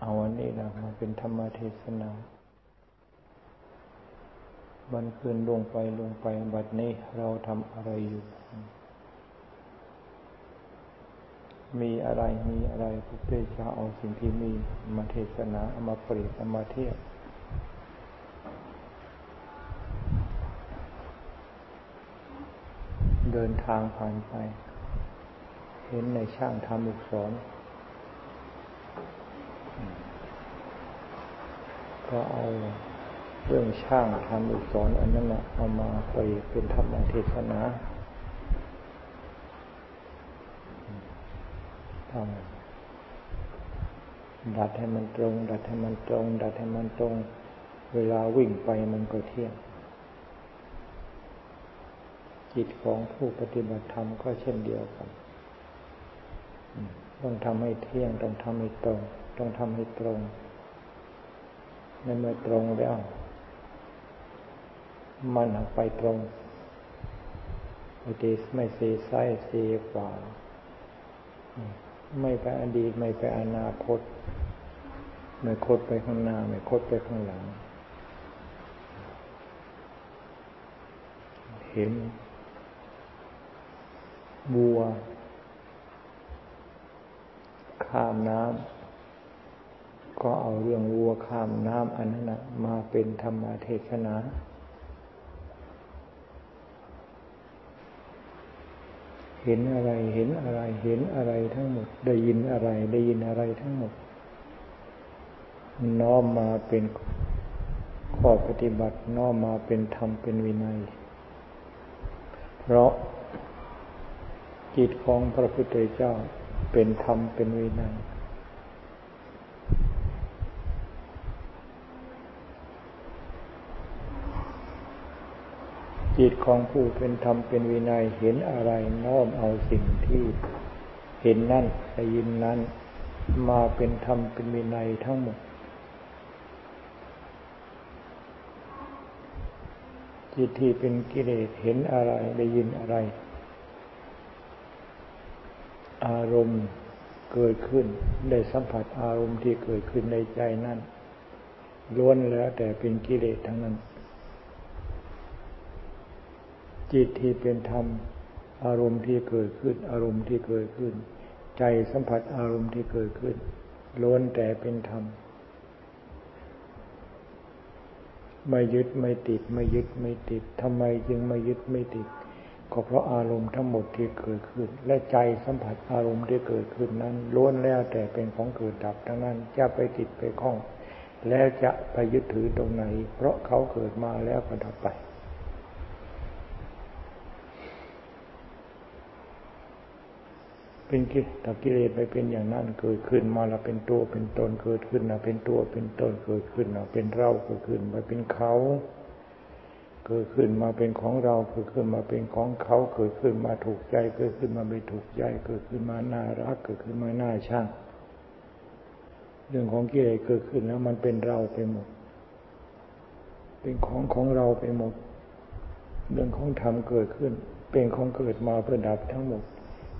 เอาอันนี้นะมาเป็นธรรมเทศนา บันคืนลงไปลงไปบัดนี้เราทำอะไรอยู่ มีอะไรมีอะไรพระเจ้าเอาสิ่งที่มีมาเทศนาเอามาเปรียบเอามาเทียบเดินทางผ่านไป เห็นในช่างทำอุกสอน ก็เอาเรื่องช่างทำอุกสอนอันนั้นนะเอามาไปเป็นธรรมเทศนาทำดัดให้มันตรง ดัดให้มันตรง ดัดให้มันตรง เวลาวิ่งไปมันก็เที่ยง จิตของผู้ปฏิบัติธรรมก็เช่นเดียวกัน ต้องทำให้เที่ยง ต้องทำให้ตรง ต้องทำให้ตรง ในเมื่อตรงแล้ว มันไปตรงไม่เตไม่เสียซ้ายเสียขวาไม่ไปอดีต ไม่ไปอนาคต ไม่คดไปข้างหน้า ไม่คดไปข้างหลัง เห็นบัว ข้ามน้ำ ก็เอาเรื่องวัวข้ามน้ำอันนั้นมาเป็นธรรมเทศนา เห็นอะไรเห็นอะไรเห็นอะไรทั้งหมด ได้ยินอะไรได้ยินอะไรทั้งหมด น้อมมาเป็นข้อปฏิบัติน้อมมาเป็นธรรมเป็นวินัย เพราะจิตของพระพุทธเจ้าเป็นธรรมเป็นวินัย จิตของผู้เป็นธรรมเป็นวินัยเห็นอะไรน้อมเอาสิ่งที่เห็นนั่นได้ยินนั้น มาเป็นธรรมเป็นวินัยทั้งหมด จิตที่เป็นกิเลสเห็นอะไรได้ยินอะไร อารมณ์เกิดขึ้นได้สัมผัสอารมณ์ที่เกิดขึ้นในใจนั่นล้วนแล้วแต่เป็นกิเลสทั้งนั้น จิตที่เป็นธรรม อารมณ์ที่เกิดขึ้น อารมณ์ที่เกิดขึ้น ใจสัมผัสอารมณ์ที่เกิดขึ้นล้วนแต่เป็นธรรม ไม่ยึดไม่ติด ไม่ยึดไม่ติดทำไมจึงไม่ยึดไม่ติด ก็เพราะอารมณ์ทั้งหมดที่เกิดขึ้น และใจสัมผัสอารมณ์ที่เกิดขึ้นนั้นล้วนแล้วแต่เป็นของเกิดดับทั้งนั้นจะไปติดไปคล้อง แล้วจะไปยึดถือตรงไหน เพราะเขาเกิดมาแล้วก็ดับไป เป็นกิตกิเลสไปเป็นอย่างนั้นเกิดขึ้นมาแล้วเป็นตัวเป็นตนเกิดขึ้นนะเป็นตัวเป็นตนเกิดขึ้นนะเป็นเราเกิดขึ้นมาเป็นเขา เกิดขึ้นมาเป็นของเราเกิดขึ้นมาเป็นของเขาเกิดขึ้นมาถูกใจเกิดขึ้นมาไม่ถูกใจเกิดขึ้นมาน่ารักเกิดขึ้นมาน่าช่างเรื่องของกิเลสเกิดขึ้นแล้วมันเป็นเราไปหมด เป็นของของเราไปหมด เรื่องของธรรมเกิดขึ้น เป็นของเกิดมาเพื่อดับทั้งหมด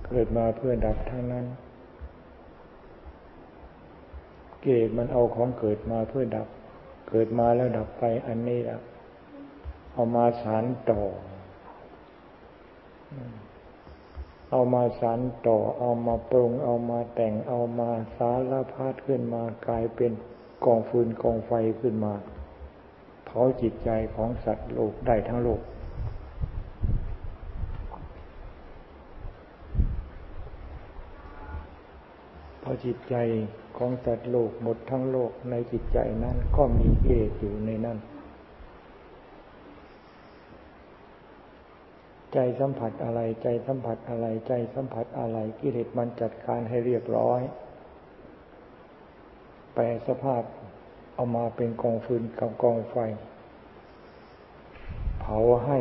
เกิดมาเพื่อดับทั้งนั้นกิเลสมันเอาของเกิดมาเพื่อดับ เกิดมาแล้วดับไปอันนี้แหละเอามาสารต่อ เอามาสารต่อ เอามาปรุง เอามาแต่ง เอามาสารพัดขึ้นมากลายเป็นกองฟืนกองไฟขึ้นมาเผาจิตใจของสัตว์โลกได้ทั้งโลก เพราะจิตใจของสัตว์โลกหมดทั้งโลกในจิตใจนั้นก็มีเอสอยู่ในนั้น ใจสัมผัสอะไรใจสัมผัสอะไรใจสัมผัสอะไรกิเลสมันจัดการให้เรียบร้อย แปลสภาพเอามาเป็นกองฟืนกับกองไฟ เผาให้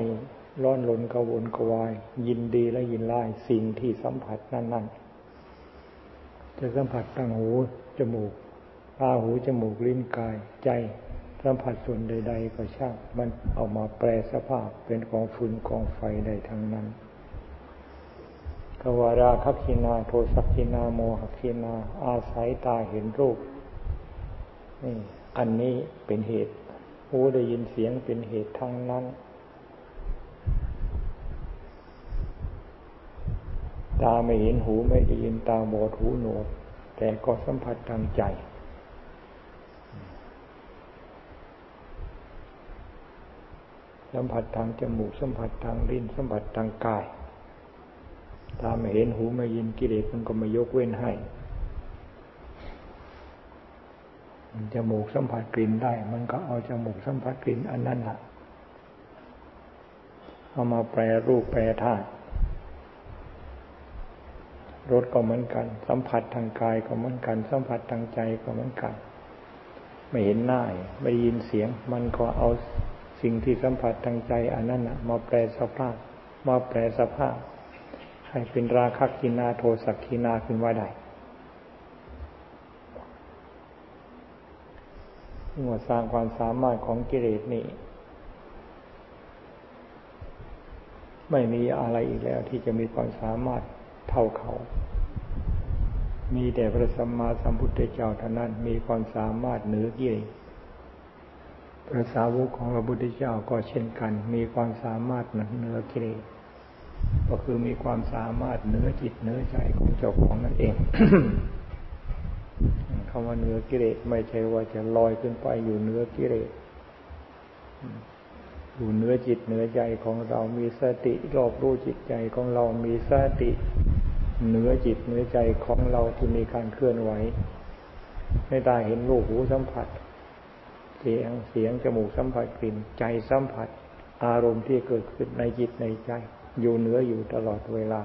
ร้อนลนกระวนกระวาย ยินดีและยินไล่สิ่งที่สัมผัสนั่นๆ จะสัมผัสตั้งหูจมูกตาหูจมูกลิ้นกายใจ สัมผัสส่วนใด ๆ ก็ช่างมันเอามาแปลสภาพเป็นกองฟืนกองไฟได้ทั้งนั้นกวาราคัคินาโทสักคินาโมหคินา อาศัยตาเห็นรูปนี่อันนี้เป็นเหตุหูได้ยินเสียงเป็นเหตุทั้งนั้น ตาไม่เห็นหูไม่ได้ยินตาบอดหูหนวกแต่ก็สัมผัสทางใจสัมผัสทางจมูกสัมผัสทางลิ้นสัมผัสทางกาย ตาไม่เห็นหูไม่ยินกิเลสมันก็ไม่ยกเว้นให้จมูกสัมผัสกลิ่นได้ มันก็เอาจมูกสัมผัสกลิ่นอันนั้นละเอามาแปรรูปแปรธาตุ รสก็เหมือนกัน สัมผัสทางกายก็เหมือนกัน สัมผัสทางใจก็เหมือนกัน ไม่เห็นหน้าไม่ยินเสียง มันก็เอาสิ่งที่สัมผัสทางใจอันนั้นมาแปลสภาพมาแปลสภาพ ให้เป็นราคะกินาโทสักกินาขึ้นว่าได้เมื่อสร้างความสามารถของกิเลสนี่ไม่มีอะไรอีกแล้วที่จะมีความสามารถเท่าเขา มีแต่พระสัมมาสัมพุทธเจ้าเท่านั้นมีความสามารถเหนือกิเลสพระสาวกของพระพุทธเจ้าก็เช่นกัน มีความสามารถเหนือกิเลสก็คือมีความสามารถเหนือจิตเหนือใจของเจ้าของนั่นเองคำว่าเหนือกิเลสไม่ใช่ว่าจะลอยขึ้นไปอยู่เหนือกิเลสอยู่เหนือจิตเหนือใจของเรามีสติรอบรู้จิตใจของเรามีสติ เหนือจิตเหนือใจของเราที่มีการเคลื่อนไหวในตาเห็นรูปหูสัมผัส เสียงเสียงจมูกสัมผัสกลิ่นใจสัมผัส อารมณ์ที่เกิดขึ้นในจิตในใจ อยู่เหนืออยู่ตลอดเวลา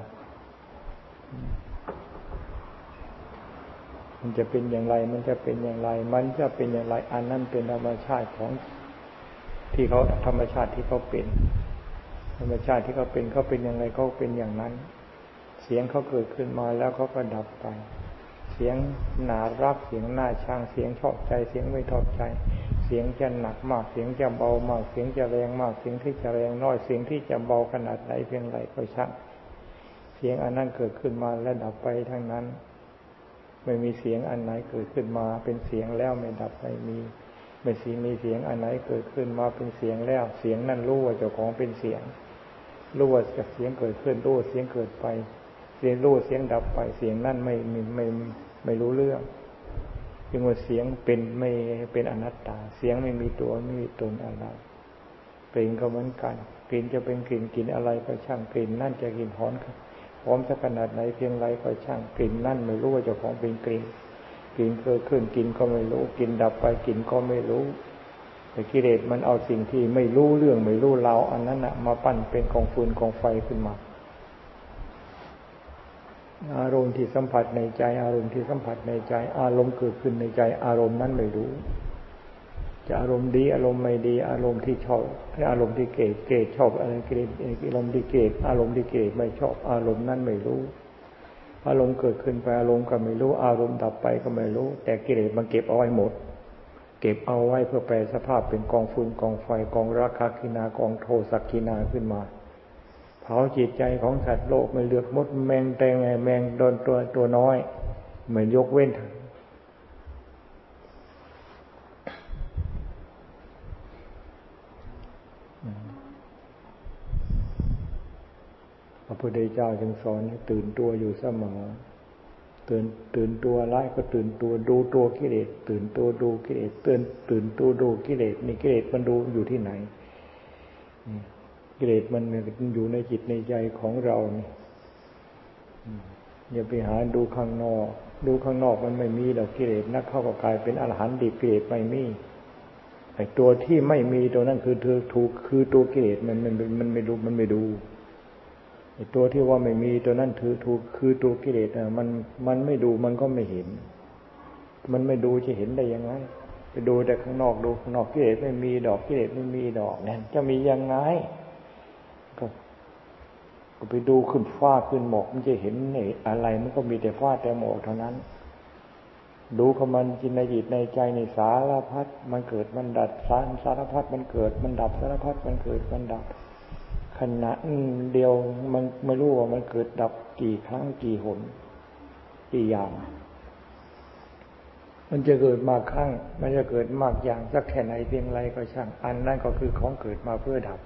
มันจะเป็นอย่างไร มันจะเป็นอย่างไร มันจะเป็นอย่างไรอันนั้นเป็นธรรมชาติของที่เขาธรรมชาติที่เขาเป็น ธรรมชาติที่เขาเป็นเขาเป็นอย่างไรเขาเป็นอย่างนั้น เสียงเขาเกิดขึ้นมาแล้วเขาก็ดับไป เสียงหนารักเสียงหน้าช่างเสียงชอบใจ เสียงไม่ชอบใจ เสียงจะหนักมาก เสียงจะเบามาก เสียงจะแรงมาก เสียงที่จะแรงน้อย เสียงที่จะเบาขนาดไหนเพียงไรก็ช่างเสียงอันนั้นเกิดขึ้นมาและดับไปทั้งนั้น ไม่มีเสียงอันไหนเกิดขึ้นมาเป็นเสียงแล้วไม่ดับไม่มี ไม่สีมีเสียงอันไหนเกิดขึ้นมาเป็นเสียงแล้ว เสียงนั่นรู้ว่าเจ้าของเป็นเสียงรู้ว่าเสียงเกิดขึ้นรู้เสียงเกิดไป เสียงรู้เสียงดับไปเสียงนั่นไม่ไม่ไม่ไม่รู้เรื่องจึงว่าเสียงเป็นไม่เป็นอนัตตา เสียงไม่มีตัวไม่มีตนอะไรกลิ่นก็เหมือนกันกลิ่นจะเป็นกลิ่นกลิ่นอะไรก็ช่างกลิ่นนั่นจะกลิ่นหอมหอมสักขนาดไหนเพียงไรก็ช่างกลิ่นนั่นไม่รู้ว่าเจ้าของเป็นกลิ่นกลิ่นเกิดขึ้นกลิ่นก็ไม่รู้กลิ่นดับไปกลิ่นก็ไม่รู้แต่กิเลสมันเอาสิ่งที่ไม่รู้เรื่องไม่รู้เราอันนั้นนะมาปั้นเป็นกองฟืนกองไฟขึ้นมา อารมณ์ที่สัมผัสในใจ อารมณ์ที่สัมผัสในใจ อารมณ์เกิดขึ้นในใจ อารมณ์นั้นไม่รู้ จะอารมณ์ดี อารมณ์ไม่ดี อารมณ์ที่ชอบอารมณ์ที่เกลียดเกลียดชอบอะไรเกลียดอารมณ์ที่เกลียดอารมณ์ที่เกลียดไม่ชอบอารมณ์นั้นไม่รู้ อารมณ์เกิดขึ้นไปอารมณ์ก็ไม่รู้ อารมณ์ดับไปก็ไม่รู้ แต่กิเลสมันเก็บเอาไว้หมด เก็บเอาไว้เพื่อแปลสภาพเป็นกองฟืนกองไฟกองราคากินากองโทสักกินาขึ้นมา เผาจิตใจของสัตว์โลกไม่เลือกมดแมงแตงแมงโดนตัวตัวน้อยเหมือนยกเว้นพระพุทธเจ้าจึงสอนให้ตื่นตัวอยู่เสมอตื่นตื่นตัวร้ายก็ตื่นตัวดูตัวกิเลสตื่นตัวดูกิเลสตื่นตื่นตัวดูกิเลสนี่กิเลสมันดูอยู่ที่ไหน กิเลสมันอยู่ในจิตในใจของเราเนี่ยอย่าไปหาดูข้างนอก ดูข้างนอกมันไม่มีดอกกิเลสนักเข้าก็กลายเป็นอรหันต์ดิบกิเลสไม่มีไอ้ตัวที่ไม่มีตัวนั้นคือเธอถูกคือตัวกิเลสมันมันมันไม่ดูมันไม่ดูตัวที่ว่าไม่มีตัวนั้นถือถูกคือตัวกิเลสอะมันมันไม่ดูมันก็ไม่เห็น มันไม่ดูจะเห็นได้ยังไง ไปดูแต่ข้างนอกดูข้างนอกกิเลสไม่มีดอกกิเลสไม่มีดอกเนี่ยจะมียังไง ไปดูขึ้นฟ้าขึ้นหมอกมันจะเห็นไอ้อะไร มันก็มีแต่ฟ้าแต่หมอกเท่านั้น ดูขมันจินในจิตในใจในสารพัดมันเกิดมันดับสารสารพัดมันเกิดมันดับสารพัดมันเกิดมันดับ ขณะเดียวมันไม่รู้ว่ามันเกิดดับกี่ครั้งกี่หนกี่อย่าง มันจะเกิดมากครั้ง มันจะเกิดมากอย่างสักแค่ไหนเพียงไรก็ช่าง อันนั้นก็คือของเกิดมาเพื่อดับ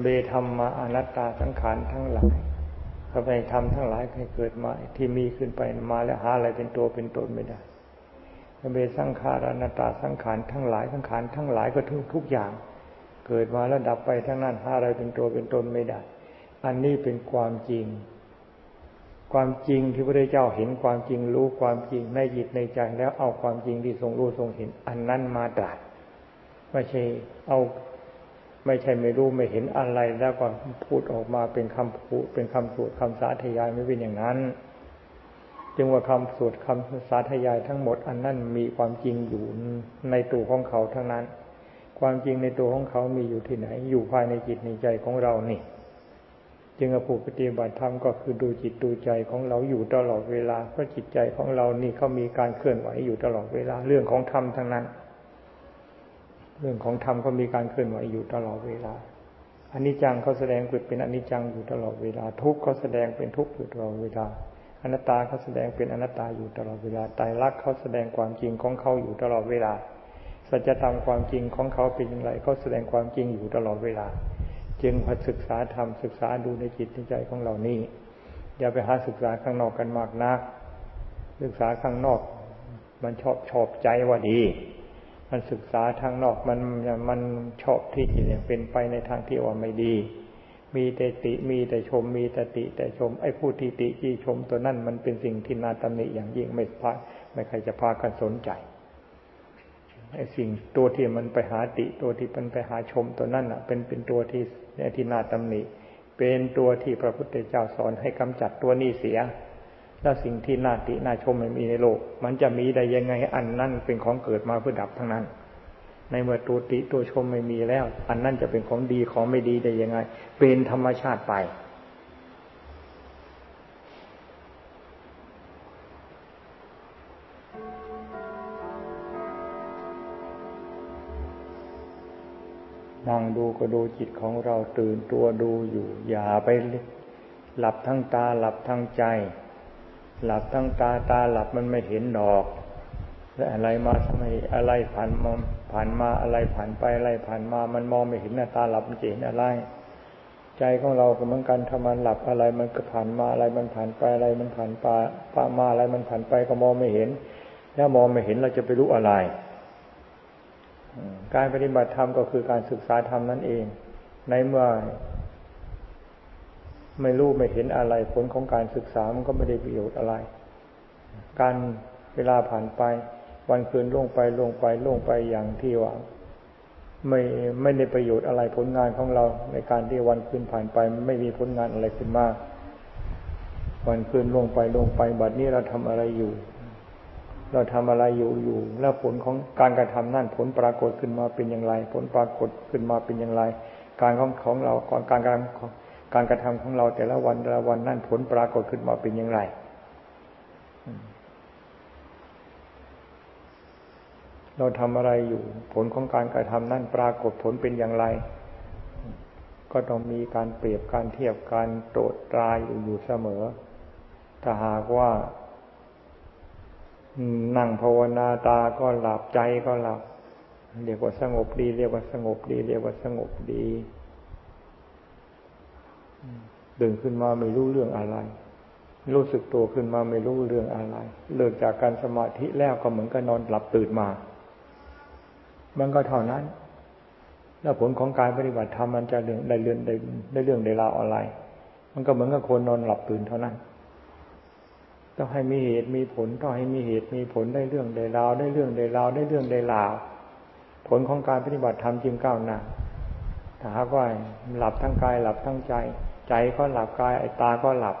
เบธรรมาอนัตตาสังขารทั้งหลายสเบธรรมทั้งหลายให้เกิดมาที่มีขึ้นไปมาแล้วหาอะไรเป็นตัวเป็นตนไม่ได้สเบสังขารอนัตตาสังขารทั้งหลายสังขารทั้งหลายก็ทุกทุกอย่าง เกิดมาแล้วดับไปทั้งนั้นหาอะไรเป็นตัวเป็นตนไม่ได้ อันนี้เป็นความจริง ความจริงที่พระเจ้าเห็นความจริงรู้ความจริงในจิตในใจแล้วเอาความจริงที่ทรงรู้ทรงเห็น อันนั้นมาตรัสไม่ใช่เอา ไม่ใช่ไม่รู้ไม่เห็นอะไรแล้วก็พูดออกมาเป็นคำพูดเป็นคำสวดคำสาธยายไม่เป็นอย่างนั้น จึงว่าคำสวดคำสาธยายทั้งหมด อันนั้นมีความจริงอยู่ในตัวของเขาทั้งนั้น ความจริงในตัวของเขามีอยู่ที่ไหน อยู่ภายในจิตในใจของเรานี่ จึงผู้ปฏิบัติธรรมก็คือดูจิตดูใจของเราอยู่ตลอดเวลาเพราะจิตใจของเรานี่เขามีการเคลื่อนไหวอยู่ตลอดเวลาเรื่องของธรรมทั้งนั้น เรื่องของธรรมก็มีการเคลื่อนไหวอยู่ตลอดเวลาอันนี้จังเขาแสดงเป็นอนิจจังอยู่ตลอดเวลา ทุกข์เขาแสดงเป็นทุกข์อยู่ตลอดเวลาอนัตตาเขาแสดงเป็นอนัตตาอยู่ตลอดเวลาไตรลักเขาแสดงความจริงของเขาอยู่ตลอดเวลาสัจธรรมความจริงของเขาเป็นอย่างไรเขาแสดงความจริงอยู่ตลอดเวลา จึงมาศึกษาธรรมศึกษาดูในจิตในใจของเรานี่อย่าไปหาศึกษาข้างนอกกันมากนักศึกษาข้างนอก มันชอบชอบใจว่าดี มันศึกษาทางนอกมันมันชอบที่จะเป็นไปในทางที่ว่าไม่ดี มีแต่ติมีแต่ชม มีแต่ติแต่ชมไอ้ผู้ที่ติที่ชมตัวนั้นมันเป็นสิ่งที่นาตำหนิอย่างยิ่งไม่พาไม่ใครจะพากันสนใจไอ้สิ่งตัวที่มันไปหาติตัวที่มันไปหาชมตัวนั้นอะ เป็นเป็นตัวที่ที่นาตำหนิเป็นตัวที่พระพุทธเจ้าสอนให้กำจัดตัวนี้เสีย แล้วสิ่งที่น่าติน่าชมไม่มีในโลก มันจะมีได้ยังไงอันนั้นเป็นของเกิดมาเพื่อดับทั้งนั้น ในเมื่อตัวติตัวชมไม่มีแล้ว อันนั้นจะเป็นของดีของไม่ดีได้ยังไง เป็นธรรมชาติไป นั่งดูก็ดูจิตของเราตื่นตัวดูอยู่ อย่าไปหลับทั้งตาหลับทั้งใจ หลับทั้งตาตาหลับมันไม่เห็นดอก และอะไรมาทำไมอะไรผ่านมาผ่านมาอะไรผ่านไปอะไรผ่านมา มันมองไม่เห็นหน้าตาหลับมันเห็นอะไร ใจของเราก็เหมือนกันถ้ามันหลับอะไรมันก็ผ่านมาอะไรมันผ่านไปอะไรมันผ่านไปปามาอะไรมันผ่านไปก็มองไม่เห็น แล้วมองไม่เห็นเราจะไปรู้อะไรการปฏิบัติธรรมก็คือการศึกษาธรรมนั่นเอง ในเมื่อ ไม่รู้ไม่เห็นอะไรผลของการศึกษามันก็ไม่ได้ประโยชน์อะไร การเวลาผ่านไป วันคืนล่วงไปล่วงไปล่วงไปอย่างที่ว่าไม่ไม่ได้ประโยชน์อะไรผลงานของเรา ในการที่วันคืนผ่านไป ไม่มีผลงานอะไรขึ้นมาก วันคืนล่วงไปล่วงไปบัดนี้เราทำอะไรอยู่ เราทำอะไรอยู่อยู่ แล้วผลของการกระทำนั่นผลปรากฏขึ้นมาเป็นอย่างไร ผลปรากฏขึ้นมาเป็นอย่างไร การของของเราก่อนการการ การกระทำของเราแต่ละวันแต่ละวันนั่นผลปรากฏขึ้นมาเป็นอย่างไรเราทำอะไรอยู่ผลของการกระทำนั่นปรากฏผลเป็นอย่างไร ก็ต้องมีการเปรียบการเทียบการโตดตรายอยู่อยู่เสมอ ถ้าหากว่า นั่งภาวนาตาก็หลับใจก็หลับ เรียกว่าสงบดี เรียกว่าสงบดี เรียกว่าสงบดี ดึงขึ้นมาไม่รู้เรื่องอะไร รู้สึกตัวขึ้นมาไม่รู้เรื่องอะไร เลิกจากการสมาธิแล้วก็เหมือนกับนอนหลับตื่นมามันก็เท่านั้น แล้วผลของการปฏิบัติธรรมมันจะเรื่องได้เรื่องได้ได้เรื่องได้ราวอะไร มันก็เหมือนกับคนนอนหลับตื่นเท่านั้นต้องให้มีเหตุมีผลต้องให้มีเหตุมีผลได้เรื่องได้ราวได้เรื่องได้ราวได้เรื่องได้ราว ผลของการปฏิบัติธรรมจึงก้าวหน้าถ้าหากว่าหลับทั้งกายหลับทั้งใจ ใจก็หลับกายไอ้ตาก็หลับ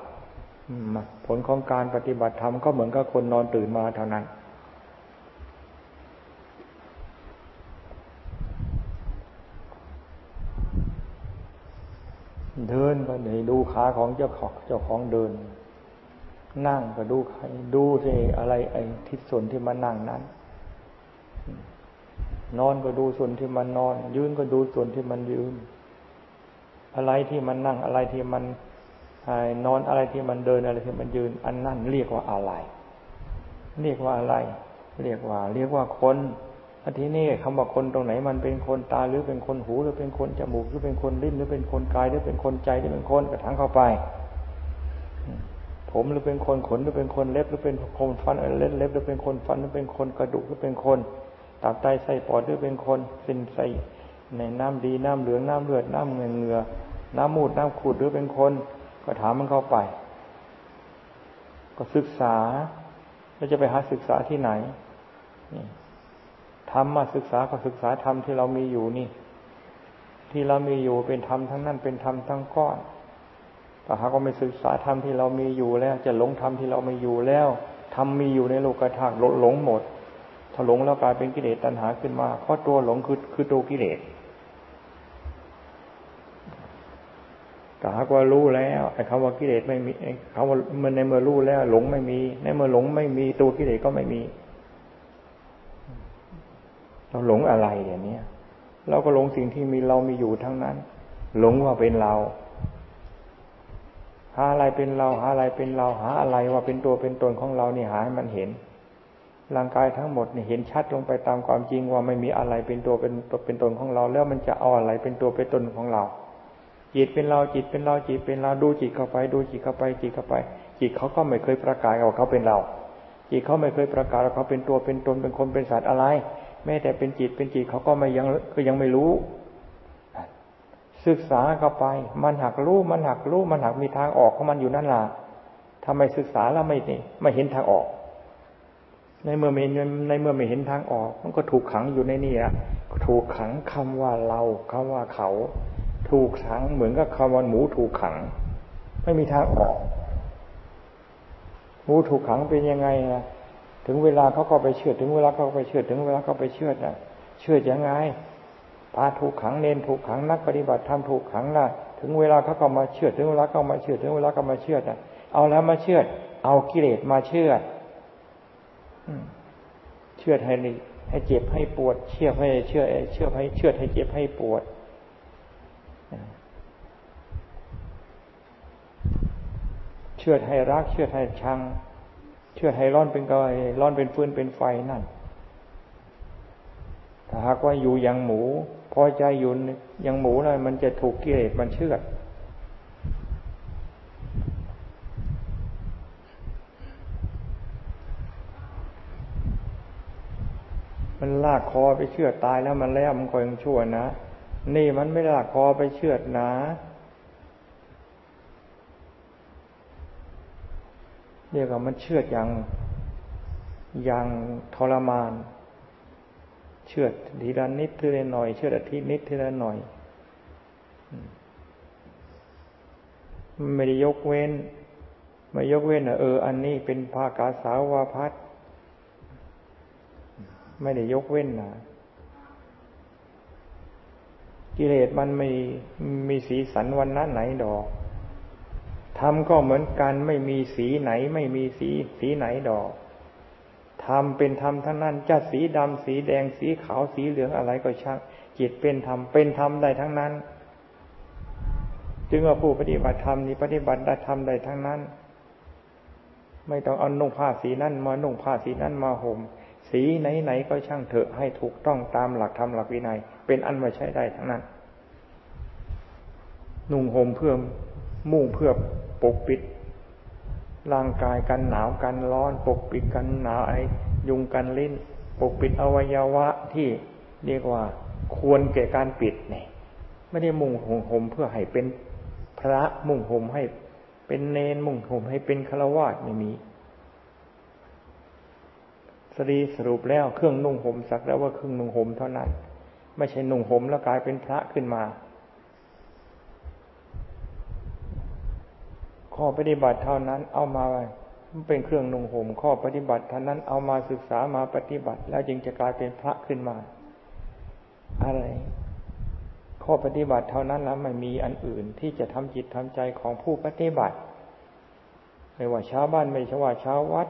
ผลของการปฏิบัติธรรมก็เหมือนกับคนนอนตื่นมาเท่านั้น เดินก็ให้ดูขาของเจ้าของเจ้าของเดิน นั่งก็ดูใครดูสิอะไรไอ้ทิศส่วนที่มันนั่งนั้น นอนก็ดูส่วนที่มันนอน ยืนก็ดูส่วนที่มันยืน อะไรที่มันนั่งอะไรที่มันนอนอะไรที่มันเดินอะไรที่มันยืน อันนั้นเรียกว่าอะไร เรียกว่าอะไร เรียกว่า เรียกว่าคนทีนี่คำว่าคนตรงไหนมันเป็นคนตาหรือเป็นคนหูหรือเป็นคนจมูกหรือเป็นคนลิ้นหรือเป็นคนกายหรือเป็นคนใจหรือเป็นคนกระทั่งเข้าไป ผมหรือเป็นคนขนหรือเป็นคนเล็บหรือเป็นคนฟันเล็บเล็บหรือเป็นคนฟันหรือเป็นคนกระดูกหรือเป็นคนตับไตไส้ปอดหรือเป็นคนเป็นไส้ในน้ำดีน้ำเหลืองน้ำเลือดน้ำเงือเงือ น้ำมูดน้ำขูดหรือเป็นคน ก็ถามมันเข้าไป ก็ศึกษาเราจะไปหาศึกษาที่ไหนธรรมมาศึกษาก็ศึกษาธรรมที่เรามีอยู่นี่ ที่เรามีอยู่เป็นธรรมทั้งนั้นเป็นธรรมทั้งก้อนแต่หากว่าไม่ศึกษาธรรมที่เรามีอยู่แล้ว จะหลงธรรมที่เราไม่อยู่แล้วธรรมมีอยู่ในโลกธาตุหลงหมดถ้าหลงแล้วกลายเป็นกิเลสตัณหาขึ้นมาเพราะตัวหลงคือคือตัวกิเลส แต่หากว่ารู้แล้วไอ้คำว่ากิเลสไม่มีคำว่ามันในเมื่อรู้แล้ว หลงไม่มี ในเมื่อหลงไม่มีตัวกิเลสก็ไม่มี เราหลงอะไรอย่างนี้เราก็หลงสิ่งที่มีเรามีอยู่ทั้งนั้น หลงว่าเป็นเรา หาอะไรเป็นเรา หาอะไรเป็นเรา หาอะไรว่าเป็นตัวเป็นตนของเรานี่หาให้มันเห็นร่างกายทั้งหมดนี่เห็นชัดลงไปตามความจริงว่าไม่มีอะไรเป็นตัวเป็นตัวเป็นตนของเรา แล้วมันจะเอาอะไรเป็นตัวเป็นตนของเรา จิตเป็นเราจิตเป็นเราจิตเป็นเราดูจิตเข้าไป ดูจิตเข้าไปจิตเข้าไป จิตเขาก็ไม่เคยประกาศว่าเขาเป็นเรา จิตเขาไม่เคยประกาศว่าเขาเป็นตัวเป็นตนเป็นคนเป็นสัตว์อะไร แม้แต่เป็นจิตเป็นจิตเขาก็ไม่ยังก็ยังไม่รู้ ศึกษาเข้าไป มันหักรู้มันหักรู้มันหักมีทางออกของมันอยู่นั่นล่ะทำไมศึกษาแล้วไม่นี่ไม่เห็นทางออก ในเมื่อไม่ในเมื่อไม่เห็นทางออก มันก็ถูกขังอยู่ในนี่อะถูกขังคำว่าเราคำว่าเขา ถูกขังเหมือนกับคำว่าหมูถูกขัง ไม่มีทางออกหมูถูกขังเป็นยังไงนะถึงเวลาเขาก็ไปเชื่อถึงเวลาเขาไปเชื่อถึงเวลาเขาไปเชื่อนะเชื่อยังไงพาถูกขังเนนถูกขังนักปฏิบัติธรรมถูกขังนะถึงเวลาเขาก็มาเชื่อถึงเวลาเขามาเชื่อถึงเวลาเขามาเชื่อนะเอาแล้วมาเชื่อเอากิเลสมาเชื่อเชื่อให้ให้เจ็บให้ปวด เชื่อให้เชื่อเชื่อให้เชื่อให้เจ็บให้ปวด เชื่อให้รัก เชื่อให้ชัง เชื่อให้ร้อนเป็นกอยร้อนเป็นฟืนเป็นไฟนั่นถ้าหากว่าอยู่อย่างหมู พอใจอยู่อย่างหมูนะมันจะถูกกิเลสมันเชื่อมันลากคอไปเชื่อตายแล้วมันแล้วมันก็ยังชั่วนะ นี่มันไม่ลากคอไปเชือดนะเรียกว่ามันเชือดอย่างอย่างทรมาน เชือดทีละนิดทีละหน่อย เชือดอาทิตย์นิดทีละหน่อย ไม่ได้ยกเว้น ไม่ยกเว้นอะเออ อันนี้เป็นภากาสาวาพัดไม่ได้ยกเว้นนะ กิเลสมันไม่มีสีสันวันนั้นไหนดอกธรรมก็เหมือนกันไม่มีสีไหน ไม่มีสีสีไหนดอกธรรมเป็นธรรมทั้งนั้นจะสีดำสีแดงสีขาวสีเหลืองอะไรก็ช่างจิตเป็นธรรมเป็นธรรมได้ทั้งนั้น จึงว่าผู้ปฏิบัติธรรมนี้ปฏิบัติได้ธรรมได้ทั้งนั้น ไม่ต้องเอานุ่งผ้าสีนั้นมานุ่งผ้าสีนั้นมาห่ม สีไหนๆก็ช่างเถอะให้ถูกต้องตามหลักธรรมหลักวินัย เป็นอันมาใช้ได้ทั้งนั้น นุ่งห่มเพื่อมุ่งเพื่อปกปิด ร่างกายกันหนาวกันร้อน ปกปิดกันหนาวไอยุงกันลิ้น ปกปิดอวัยวะที่เรียกว่าควรแก่การปิดเนี่ยไม่ได้มุ่งห่มเพื่อให้เป็นพระมุ่งห่มให้เป็นเนนมุ่งห่มให้เป็นฆราวาสไม่มี สรีสรุปแล้วเครื่องนุ่งห่มสักแล้วว่าเครื่องนุ่งห่มเท่านั้น ไม่ใช่นุ่งห่มแล้วกลายเป็นพระขึ้นมา ข้อปฏิบัติเท่านั้นเอามาเป็นเครื่องนุ่งห่มข้อปฏิบัติเท่านั้นเอามาศึกษามาปฏิบัติ แล้วจึงจะกลายเป็นพระขึ้นมา อะไร ข้อปฏิบัติเท่านั้นแล้วไม่มีอันอื่นที่จะทำจิตทำใจของผู้ปฏิบัติไม่ว่าชาวบ้านไม่ใช่ว่าชาววัด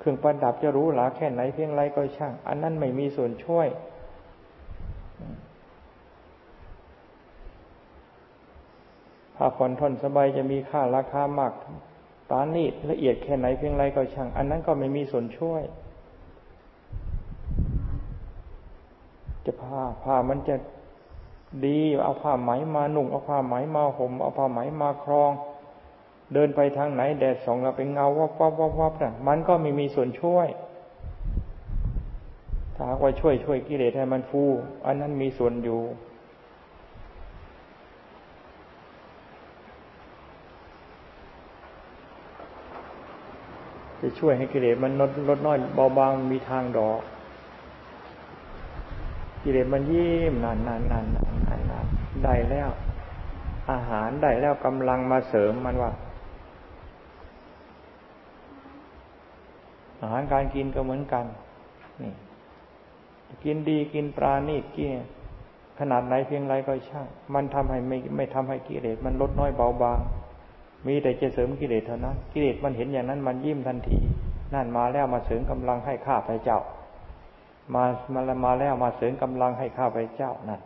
เครื่องประดับจะรู้หลาแค่ไหนเพียงไรก็ช่าง อันนั้นไม่มีส่วนช่วย ผ้าผ่อนทนสบายจะมีค่าราคามากตานีดละเอียดแค่ไหนเพียงไรก็ช่าง อันนั้นก็ไม่มีส่วนช่วย จะผ้าผ้ามันจะดีเอาผ้าไหมมาหนุ่งเอาผ้าไหมมาห่มเอาผ้าไหมมาครอง เดินไปทางไหนแดดส่องเราเป็นเงาวับวับวับวับนะมันก็ไม่มีส่วนช่วย ถ้าว่าช่วยช่วยกิเลสให้มันฟู อันนั้นมีส่วนอยู่ จะช่วยให้กิเลสมันลดลดน้อยเบาบางมีทางดอก กิเลสมันยิ้มนานนานนานนานนานนานได้แล้ว อาหารได้แล้วกำลังมาเสริมมันว่า อาหารการกินก็เหมือนกัน นี่ กินดีกินปลานี่กินขนาดไหนเพียงไรก็ช่าง มันทำให้ไม่ไม่ทำให้กิเลสมันลดน้อยเบาบาง มีแต่จะเสริมกิเลสเท่านั้น กิเลสมันเห็นอย่างนั้นมันยิ้มทันที นั่นมาแล้วมาเสริมกำลังให้ข้าพเจ้า มามามาแล้วมาเสริมกำลังให้ข้าพเจ้านั่น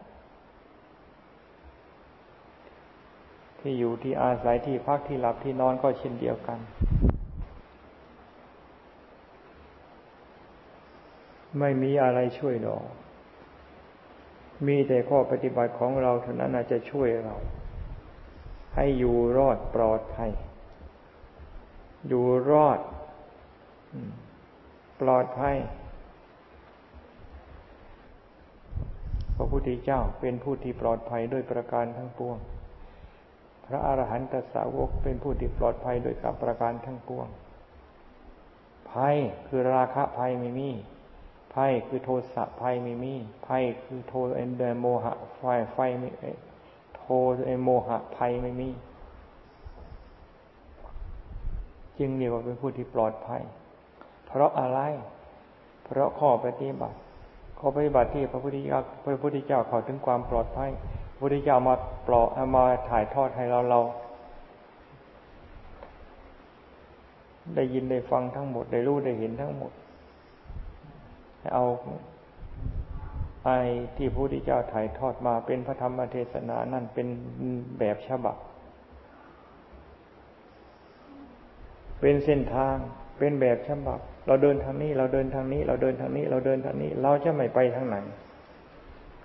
ที่อยู่ที่อาศัยที่พักที่หลับที่นอนก็เช่นเดียวกัน ไม่มีอะไรช่วยดอก มีแต่ข้อปฏิบัติของเราเท่านั้นจะช่วยเรา ให้อยู่รอดปลอดภัย อยู่รอด ปลอดภัย พระพุทธเจ้าเป็นผู้ที่ปลอดภัยด้วยประการทั้งปวง พระอรหันตสาวกเป็นผู้ที่ปลอดภัยโดยกับประการทั้งปวง ภัยคือราคะภัยไม่มี ภัยคือโทสะภัยไม่มีภัยคือโทเอนเดโมหะ ไฟไฟไม่โทไอโมหะภัยไม่มี จึงเรียกว่าเป็นผู้ที่ปลอดภัย เพราะอะไร เพราะข้อปฏิบัติข้อปฏิบัติที่พระพุทธเจ้าพระพุทธเจ้าเข้าถึงความปลอดภัยพระพุทธเจ้ามาปลอดมาถ่ายทอดให้เราเราได้ยินได้ฟังทั้งหมด ได้รู้ได้เห็นทั้งหมด เอาไอที่พระพุทธเจ้าถ่ายทอดมาเป็นพระธรรมเทศนานั่นเป็นแบบฉบับ เป็นเส้นทางเป็นแบบฉบับ เราเดินทางนี้ เราเดินทางนี้ เราเดินทางนี้ เราเดินทางนี้ เราจะไม่ไปทางไหน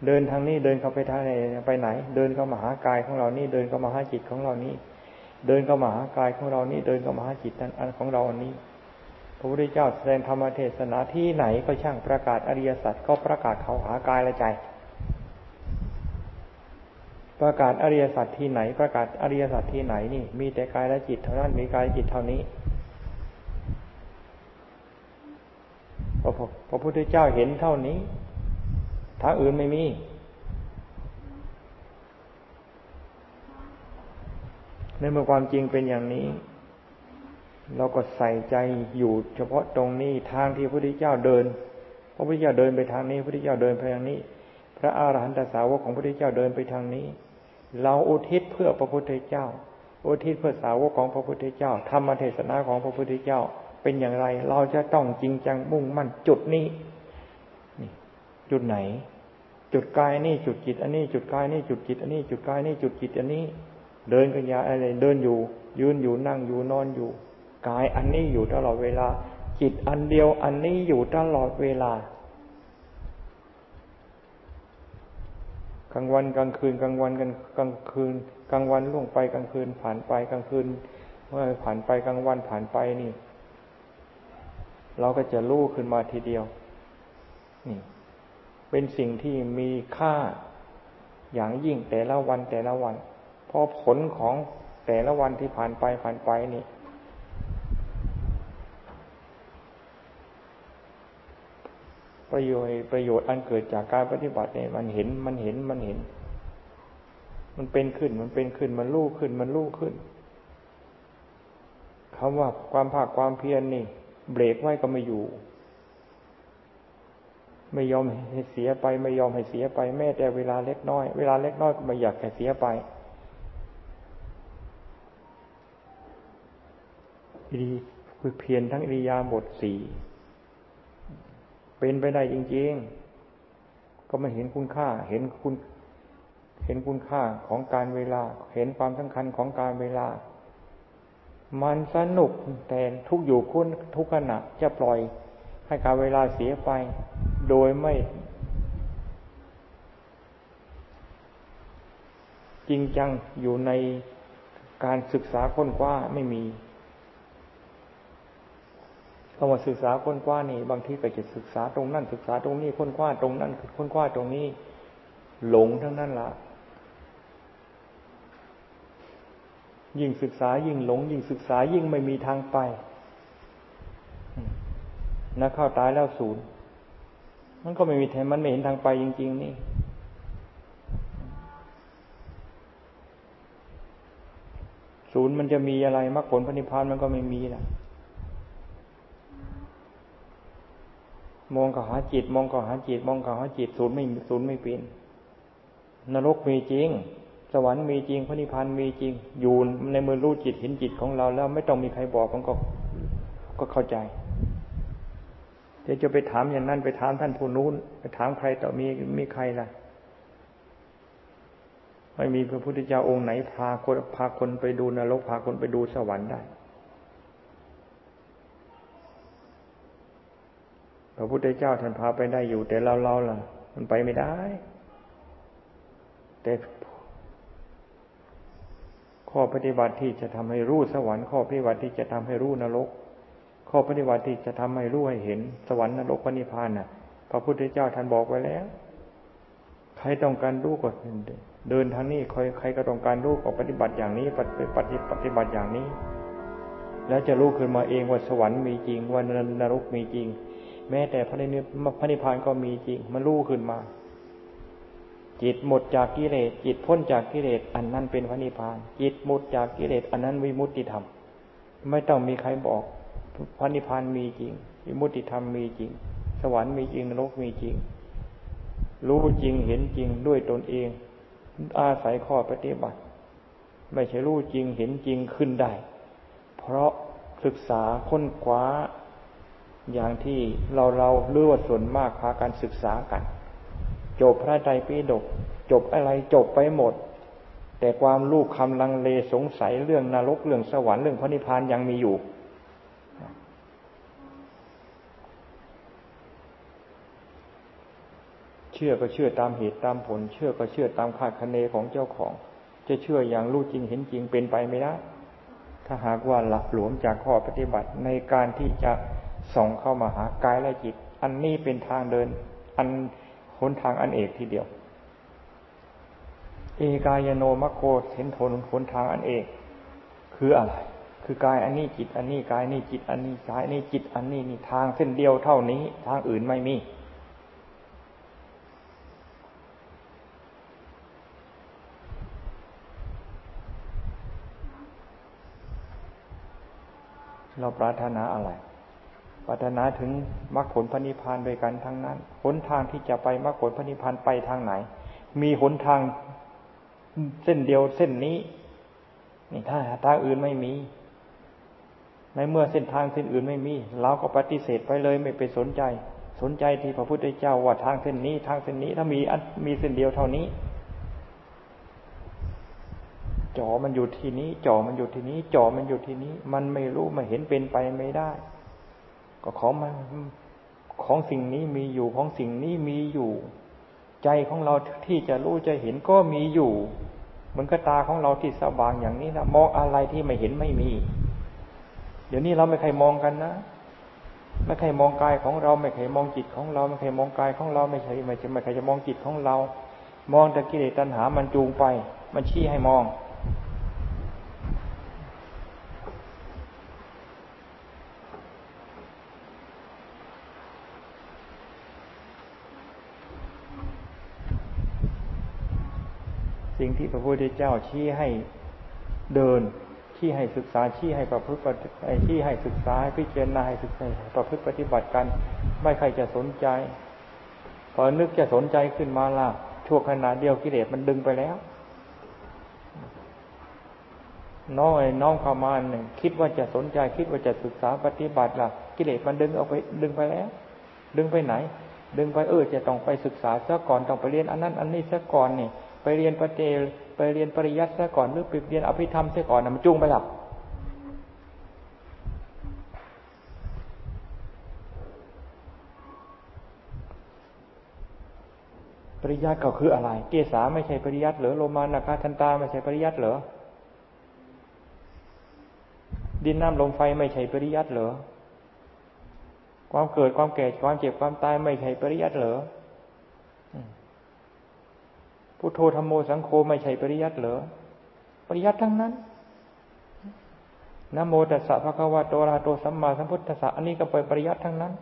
เดินทางนี้เดินเข้าไปทางไหนไปไหน เดินเข้ามาหากายของเรานี่เดินเข้ามาหาจิตของเรานี่เดินเข้ามาหากายของเรานี่เดินเข้ามาหาจิตอันของเราอันนี้ พระพุทธเจ้าแสดงธรรมเทศนาที่ไหนก็ช่างประกาศอริยสัจก็ประกาศเขาหากายและใจ ประกาศอริยสัจที่ไหน ประกาศอริยสัจที่ไหนนี่ มีแต่กายและจิตเท่านั้นมีกายจิตเท่านี้พระพุทธเจ้าเห็นเท่านี้ทางอื่นไม่มี ในเมื่อความจริงเป็นอย่างนี้ เราก็ใส่ใจอยู่เฉพาะตรงนี้ทางที่พระพุทธเจ้าเดิน พระพุทธเจ้าเดินไปทางนี้พระพุทธเจ้าเดินไปทางนี้ พระอาหารหันตสาวกของพระพุทธเจ้าเดินไปทางนี้ เราอุทิศเพื่อพระพุทธเจ้า อุทิศเพื่อสาวกของพระพุทธเจ้า ธรรมเทศนาของพระพุทธเจ้า เป็นอย่างไร เราจะต้องจริงจังมุ่งมั่นจุดนี้นี่จุดไหน จุดกายนี่จุดจิต อันนี้ จุดกายนี่จุดจิต อันนี้ จุดกายนี่จุดจิตอันนี้ เดินกันยาอะไรเดินอยู่ ยืนอยู่นั่งอยู่นอนอยู่ กายอันนี้อยู่ตลอดเวลา จิตอันเดียวอันนี้อยู่ตลอดเวลากลางวันกลางคืนกลางวันกันกลางคืนกลางวันล่วงไปกลางคืน ผ่านไปกลางคืนเมื่อผ่านไปกลางวันผ่านไปนี่ เราก็จะรู้ขึ้นมาทีเดียว นี่ เป็นสิ่งที่มีค่าอย่างยิ่งแต่ละวันแต่ละวัน เพอผลของแต่ละวันที่ผ่านไปผ่านไปนี่ ประโยชน์ประโยชน์อันเกิดจากการปฏิบัติเนี่ยมันเห็นมันเห็นมันเห็น มันเป็นขึ้นมันเป็นขึ้นมันลู่ขึ้นมันลู่ขึ้นคำว่าความภาคความเพียรนี่ เบรกไว้ก็ไม่อยู่ ไม่ยอมให้เสียไป ไม่ยอมให้เสียไปแม้แต่เวลาเล็กน้อย เวลาเล็กน้อยก็ไม่อยากแค่เสียไปดีคือเพียรทั้งอิริยาบถสี่ เป็นไปได้จริง ๆ ก็มาเห็นคุณค่า เห็นคุณ เห็นคุณค่าของการเวลา เห็นความสำคัญของการเวลา มันสนุกแต่ทุกอยู่คุณทุกขณะจะปล่อยให้การเวลาเสียไป โดยไม่ จริงจังอยู่ในการศึกษาค้นคว้าไม่มี คำว่าศึกษาค้นคว้านี่บางทีก็จะศึกษาตรงนั้นศึกษาตรงนี้ค้นคว้าตรงนั้นค้นคว้าตรงนี้ หลงทั้งนั้นละยิ่งศึกษายิ่งหลง ยิ่งศึกษายิ่งไม่มีทางไปนักเข้าตายแล้วศูนย์มันก็ไม่มีแทนมันไม่เห็นทางไปจริง ๆ นี่ศูนย์มันจะมีอะไรมรรคผลพระนิพพานมันก็ไม่มีนะ มองกับหาจิต มองกับหาจิต มองกับหาจิตศูนย์ไม่ศูนย์ไม่เป็นนรกมีจริง สวรรค์มีจริงพระนิพพานมีจริง อยู่ในมือรู้จิตเห็นจิตของเราแล้วไม่ต้องมีใครบอกมันก็ก็เข้าใจเดี๋ยวจะไปถามอย่างนั้นไปถามท่านผู้นู้น ไปถามใครต่อมีมีใครล่ะไม่มีพระพุทธเจ้าองค์ไหนพาคนพาคนไปดูนรกพาคนไปดูสวรรค์ได้ พระพุทธเจ้าท่านพาไปได้อยู่ แต่เราเราล่ะ มันไปไม่ได้ แต่ข้อปฏิบัติที่จะทำให้รู้สวรรค์ข้อปฏิบัติที่จะทำให้รู้นรก ข้อปฏิบัติที่จะทำให้รู้ให้เห็น สวรรค์นรกพระนิพพานน่ะ พระพุทธเจ้าท่านบอกไว้แล้ว ใครต้องการรู้ก็เดินทางนี้ใครใครก็ต้องการรู้ก็ปฏิบัติอย่างนี้ปฏิปฏิปฏิบัติอย่างนี้ แล้วจะรู้ขึ้นมาเองว่าสวรรค์มีจริงว่านรกมีจริง แม้แต่พระนิพพระนิพานก็มีจริงมันรู้ขึ้นมา จิตหมดจากกิเลสจิตพ้นจากกิเลสอันนั้นเป็นพระนิพพาน จิตหมดจากกิเลสอันนั้นวิมุตติธรรม ไม่ต้องมีใครบอกพระนิพพานมีจริงอิมุติธรรมมีจริง สวรรค์มีจริงนรกมีจริง รู้จริงเห็นจริงด้วยตนเอง อาศัยข้อปฏิบัติ ไม่ใช่รู้จริงเห็นจริงขึ้นได้ เพราะศึกษาค้นคว้า อย่างที่เราเราเลือดส่วนมากพาการศึกษากัน จบพระไตรปิฎกจบอะไรจบไปหมด แต่ความรู้คำลังเลสงสัยเรื่องนรกเรื่องสวรรค์เรื่องพระนิพพานยังมีอยู่ เชื่อก็เชื่อตามเหตุตามผล เชื่อก็เชื่อตามคาดคะเนของเจ้าของ จะเชื่ออย่างรู้จริงเห็นจริงเป็นไปไม่ได้ถ้าหากว่าหลับหลวมจากข้อปฏิบัติในการที่จะ ส่องเข้ามาหากายและจิต อันนี้เป็นทางเดิน อันหนทางอันเอกทีเดียว เอกายโนมโคเห็นทนหนทางอันเอกคืออะไร คือกายอันนี้จิต อันนี้กายนี่จิต อันนี้กายนี่จิต อันนี้นี่ทางเส้นเดียวเท่านี้ ทางอื่นไม่มีเราปรารถนาอะไร ปรารถนาถึงมรรคผลพระนิพพานโดยกันทั้งนั้น หนทางที่จะไปมรรคผลพระนิพพานไปทางไหน มีหนทางเส้นเดียวเส้นนี้ นี่ถ้าทางอื่นไม่มี ในเมื่อเส้นทางเส้นอื่นไม่มีเราก็ปฏิเสธไปเลยไม่ไปสนใจ สนใจที่พระพุทธเจ้าว่าทางเส้นนี้ ทางเส้นนี้ถ้ามีมีเส้นเดียวเท่านี้จอมันอยู่ที่นี้จอมันอยู่ที่นี้จอมันอยู่ที่นี้ มันไม่รู้ไม่เห็นเป็นไปไม่ได้ ก็ของมันของสิ่งนี้มีอยู่ของสิ่งนี้มีอยู่ ใจของเราที่จะรู้จะเห็นก็มีอยู่มันก็ตาของเราที่สว่างอย่างนี้นะมองอะไรที่ไม่เห็นไม่มี เดี๋ยวนี้เราไม่เคยมองกันนะไม่เคยมองกายของเรา ไม่เคยมองจิตของเรา ไม่เคยมองกายของเราไม่ใช่ไม่ใช่ไม่เคยจะมองจิตของเรา มองแต่กิเลสตัณหามันจูงไป มันชี้ให้มอง สิ่งที่พระพุทธเจ้าชี้ให้เดินชี้ให้ศึกษาชี้ให้ประพฤติชี้ให้ศึกษาให้พิจารณาให้ศึกษาประพฤติปฏิบัติกัน ไม่ใครจะสนใจ พอนึกจะสนใจขึ้นมาล่ะชั่วขณะเดียวกิเลสมันดึงไปแล้ว น้องไอ้น้องเข้ามาหนึ่งคิดว่าจะสนใจ คิดว่าจะศึกษาปฏิบัติล่ะ กิเลสมันดึงเอาไป ดึงไปแล้ว ดึงไปไหน ดึงไปเออจะต้องไปศึกษาซะก่อนต้องไปเรียนอันนั้น อันนี้ซะก่อนนี่ ไปเรียนปฏิเไปเรียนปริยัติซะก่อนหรือไปเรียนอภิธรรมซะก่อนนะมันจุงไปหลับปริยัติก็คืออะไร เกษาไม่ใช่ปริยัติเหรอโลมานาคาทันตาไม่ใช่ปริยัติเหรอดินน้ำลมไฟไม่ใช่ปริยัติเหรอความเกิดความแก่ความเจ็บความตายไม่ใช่ปริยัติเหรอ พุทโธธรรมโมสังโฆไม่ใช่ปริยัติเหรอปริยัติทั้งนั้นนะโมตัสสะภะคะวะโตระหะโตสัมมาสัมพุทธัสสะอันนี้ก็เป็นปริยัติทั้งนั้น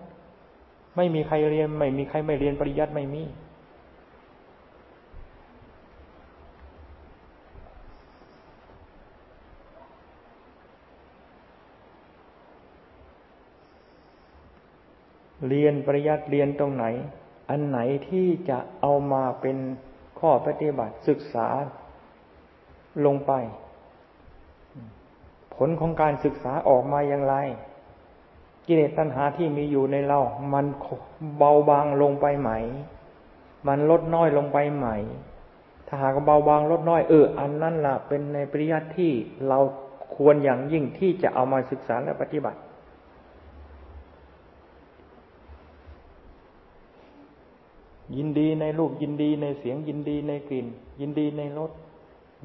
ไม่มีใครเรียน ไม่มีใครไม่เรียนปริยัติไม่มีเรียนปริยัติเรียนตรงไหน อันไหนที่จะเอามาเป็น ข้อปฏิบัติศึกษาลงไป ผลของการศึกษาออกมาอย่างไร กิเลสตัณหาที่มีอยู่ในเรา มันเบาบางลงไปไหม มันลดน้อยลงไปไหม ถ้าหากเบาบางลดน้อยเอออันนั้นล่ะเป็นในปริยัติที่เราควรอย่างยิ่งที่จะเอามาศึกษาและปฏิบัติ ยินดีในรูปยินดีในเสียงยินดีในกลิ่น ยินดีในรส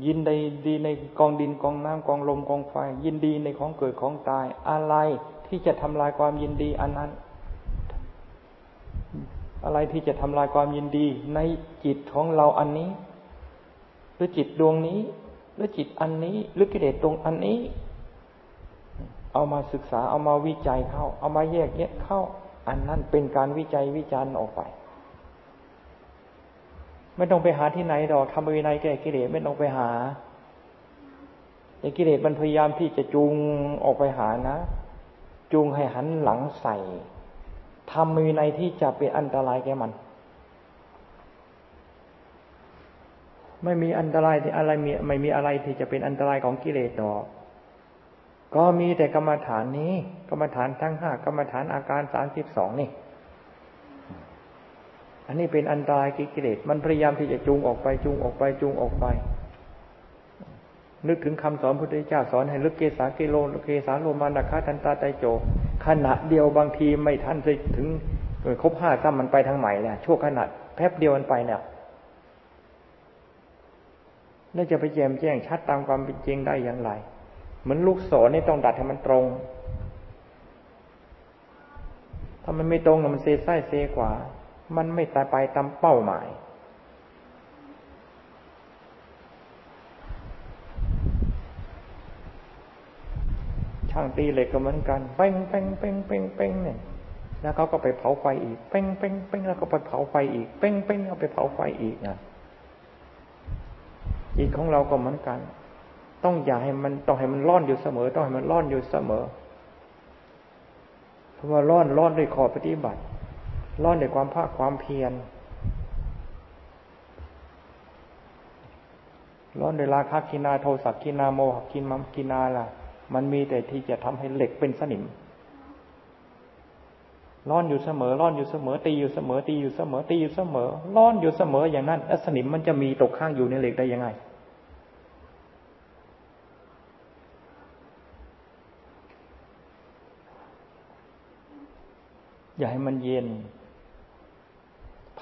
ยินดีดีในกองดินกองน้ำกองลมกองไฟ ยินดีในของเกิดของตาย อะไรที่จะทำลายความยินดีอันนั้น อะไรที่จะทำลายความยินดีในจิตของเราอันนี้ หรือจิตดวงนี้ หรือจิตอันนี้ หรือกิเลสตรงอันนี้ เอามาศึกษาเอามาวิจัยเข้า เอามาแยกแยะเข้า อันนั้นเป็นการวิจัยวิจารณ์ออกไป ไม่ต้องไปหาที่ไหนดอกทำวินัยแก้กิเลสไม่ต้องไปหาไอ้กิเลสมันพยายามที่จะจูงออกไปหานะ จูงให้หันหลังใส่ทำวินัยที่จะเป็นอันตรายแก่มัน ไม่มีอันตรายที่อะไรมีไม่มีอะไรที่จะเป็นอันตรายของกิเลสดอกก็มีแต่กรรมฐานนี้ กรรมฐานทั้งห้ากรรมฐานอาการสามสิบสองนี่ อันนี้เป็นอันตรายกิเลสมันพยายามที่จะจูงออกไปจูงออกไปจูงออกไป นึกถึงคำสอนพุทธเจ้าสอนให้ลึกเกสาเกโลเกสาโลมานาคาทันตาไตโจ ขณะเดียวบางทีไม่ทันจะถึงครบห้าซ้ำมันไปทางใหม่แล้วชั่วขณะแป๊บเดียวมันไปเนี่ยแล้วจะไปแจมแจ้งชัดตามความเป็นจริงได้อย่างไร เหมือนลูกศรนี่ต้องดัดให้มันตรง ถ้ามันไม่ตรงมันเซไส้เซขวา มันไม่ตายไปตามเป้าหมาย ช่างตีเหล็กก็เหมือนกัน เป้งเป้งเป้งเป้งเป้งเนี่ย แล้วเขาก็ไปเผาไฟอีก เป้งเป้งเป้งแล้วก็ไปเผาไฟอีก เป้งเป้งแล้วไปเผาไฟอีกนะจิตของเราก็เหมือนกัน ต้องอย่าให้มันต้องให้มันร้อนอยู่เสมอ ต้องให้มันร้อนอยู่เสมอเพราะว่าร้อนร้อนด้วยขอปฏิบัติ ร้อนในความภาคความเพียร ร้อนในราคะกินาโทสักกินาโมหกินมัมกินาล่ะ มันมีแต่ที่จะทำให้เหล็กเป็นสนิม ร้อนอยู่เสมอ ร้อนอยู่เสมอ ตีอยู่เสมอ ตีอยู่เสมอ ตีอยู่เสมอ ร้อนอยู่เสมออย่างนั้นแล้วสนิมมันจะมีตกข้างอยู่ในเหล็กได้ยังไงอย่าให้มันเย็น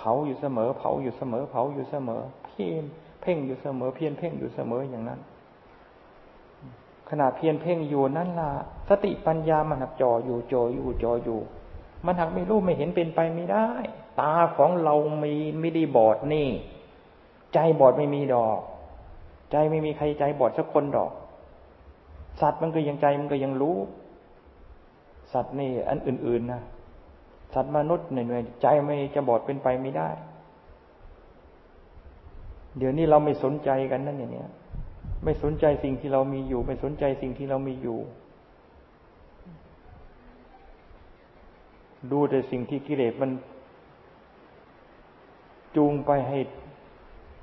เผาอยู่เสมอ เผาอยู่เสมอ เผาอยู่เสมอ เพียนเพ่งอยู่เสมอ เพียนเพ่งอยู่เสมออย่างนั้น ขณะเพียนเพ่งอยู่นั่นล่ะสติปัญญามันหักจ่ออยู่จ่ออยู่จ่ออยู่ มันหักไม่รู้ไม่เห็นเป็นไปไม่ได้ ตาของเรามีไม่ได้บอดนี่ ใจบอดไม่มีดอก ใจไม่มีใครใจบอดสักคนดอก สัตว์มันก็ยังใจมันก็ยังรู้ สัตว์นี่อันอื่น ๆนะ สัตว์มนุษย์เหนื่อยใจไม่จะบอดเป็นไปไม่ได้ เดี๋ยวนี้เราไม่สนใจกันนั่นอย่างนี้ไม่สนใจสิ่งที่เรามีอยู่ ไม่สนใจสิ่งที่เรามีอยู่ ดูแต่สิ่งที่กิเลสมัน จูงไปให้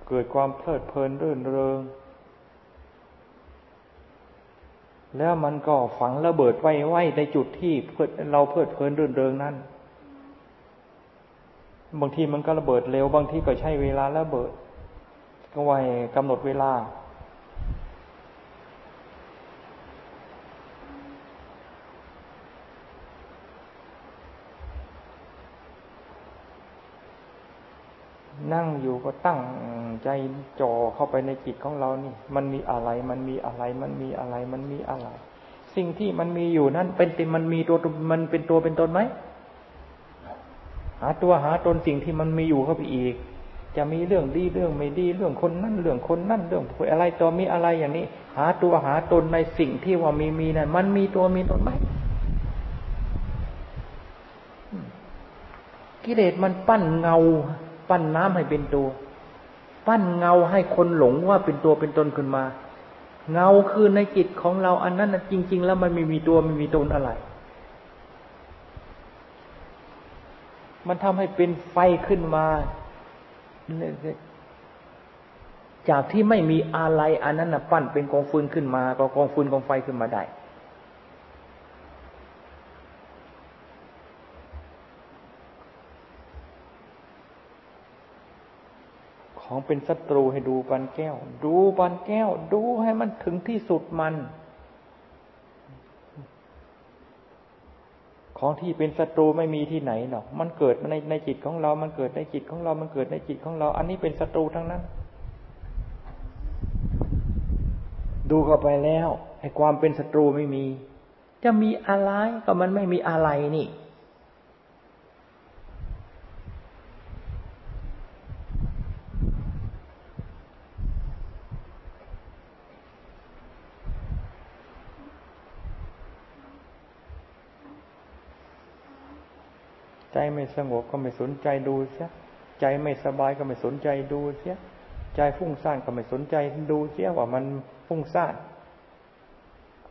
เกิดความเพลิดเพลินรื่นเริง แล้วมันก็ฝังระเบิดไว้ไว้ในจุดที่เราเพลิดเพลินรื่นเริงนั้น บางทีมันก็ระเบิดเร็ว บางทีก็ใช้เวลาระเบิด ก็ไว้กำหนดเวลานนั่งอยู่ก็ตั้งใจจ่อเข้าไปในจิตของเรานี่ มันมีอะไร มันมีอะไร มันมีอะไร มันมีอะไร สิ่งที่มันมีอยู่นั้นเป็นติมันมีตัวมันเป็นตัวเป็นตนไหม หาตัวหาตนสิ่งที่มันมีอยู่เข้าไปอีก จะมีเรื่องดีเรื่องไม่ดีเรื่องคนนั่นเรื่องคนนั่นเรื่องอะไรตัวมีอะไรอย่างนี้ หาตัวหาตนในสิ่งที่ว่ามีมีนั้นมันมีตัวมีตนไหมกิเลสมันปั้นเงา ปั้นน้ำให้เป็นตัว ปั้นเงาให้คนหลงว่าเป็นตัวเป็นตนขึ้นมา เงาคือในจิตของเราอันนั้นจริง ๆ แล้วมันไม่มีตัวไม่มีตนอะไร มันทำให้เป็นไฟขึ้นมา จากที่ไม่มีอะไรอันนั้นนะปั้นเป็นกองฟืนขึ้นมา ก็กองฟืนกองไฟขึ้นมาได้ ของเป็นศัตรูให้ดูปันแก้ว ดูปันแก้ว ดูให้มันถึงที่สุดมัน ของที่เป็นศัตรูไม่มีที่ไหนหรอก มันเกิดในในจิตของเรา มันเกิดในจิตของเรา มันเกิดในจิตของเรา อันนี้เป็นศัตรูทั้งนั้น ดูเข้าไปแล้วไอ้ความเป็นศัตรูไม่มี จะมีอะไรก็มันไม่มีอะไรนี่ ไม่สงบก็ไม่สนใจดูเสียใจไม่สบายก็ไม่สนใจดูเสียใจฟุ้งซ่านก็ไม่สนใจดูเสียว่ามันฟุ้งซ่าน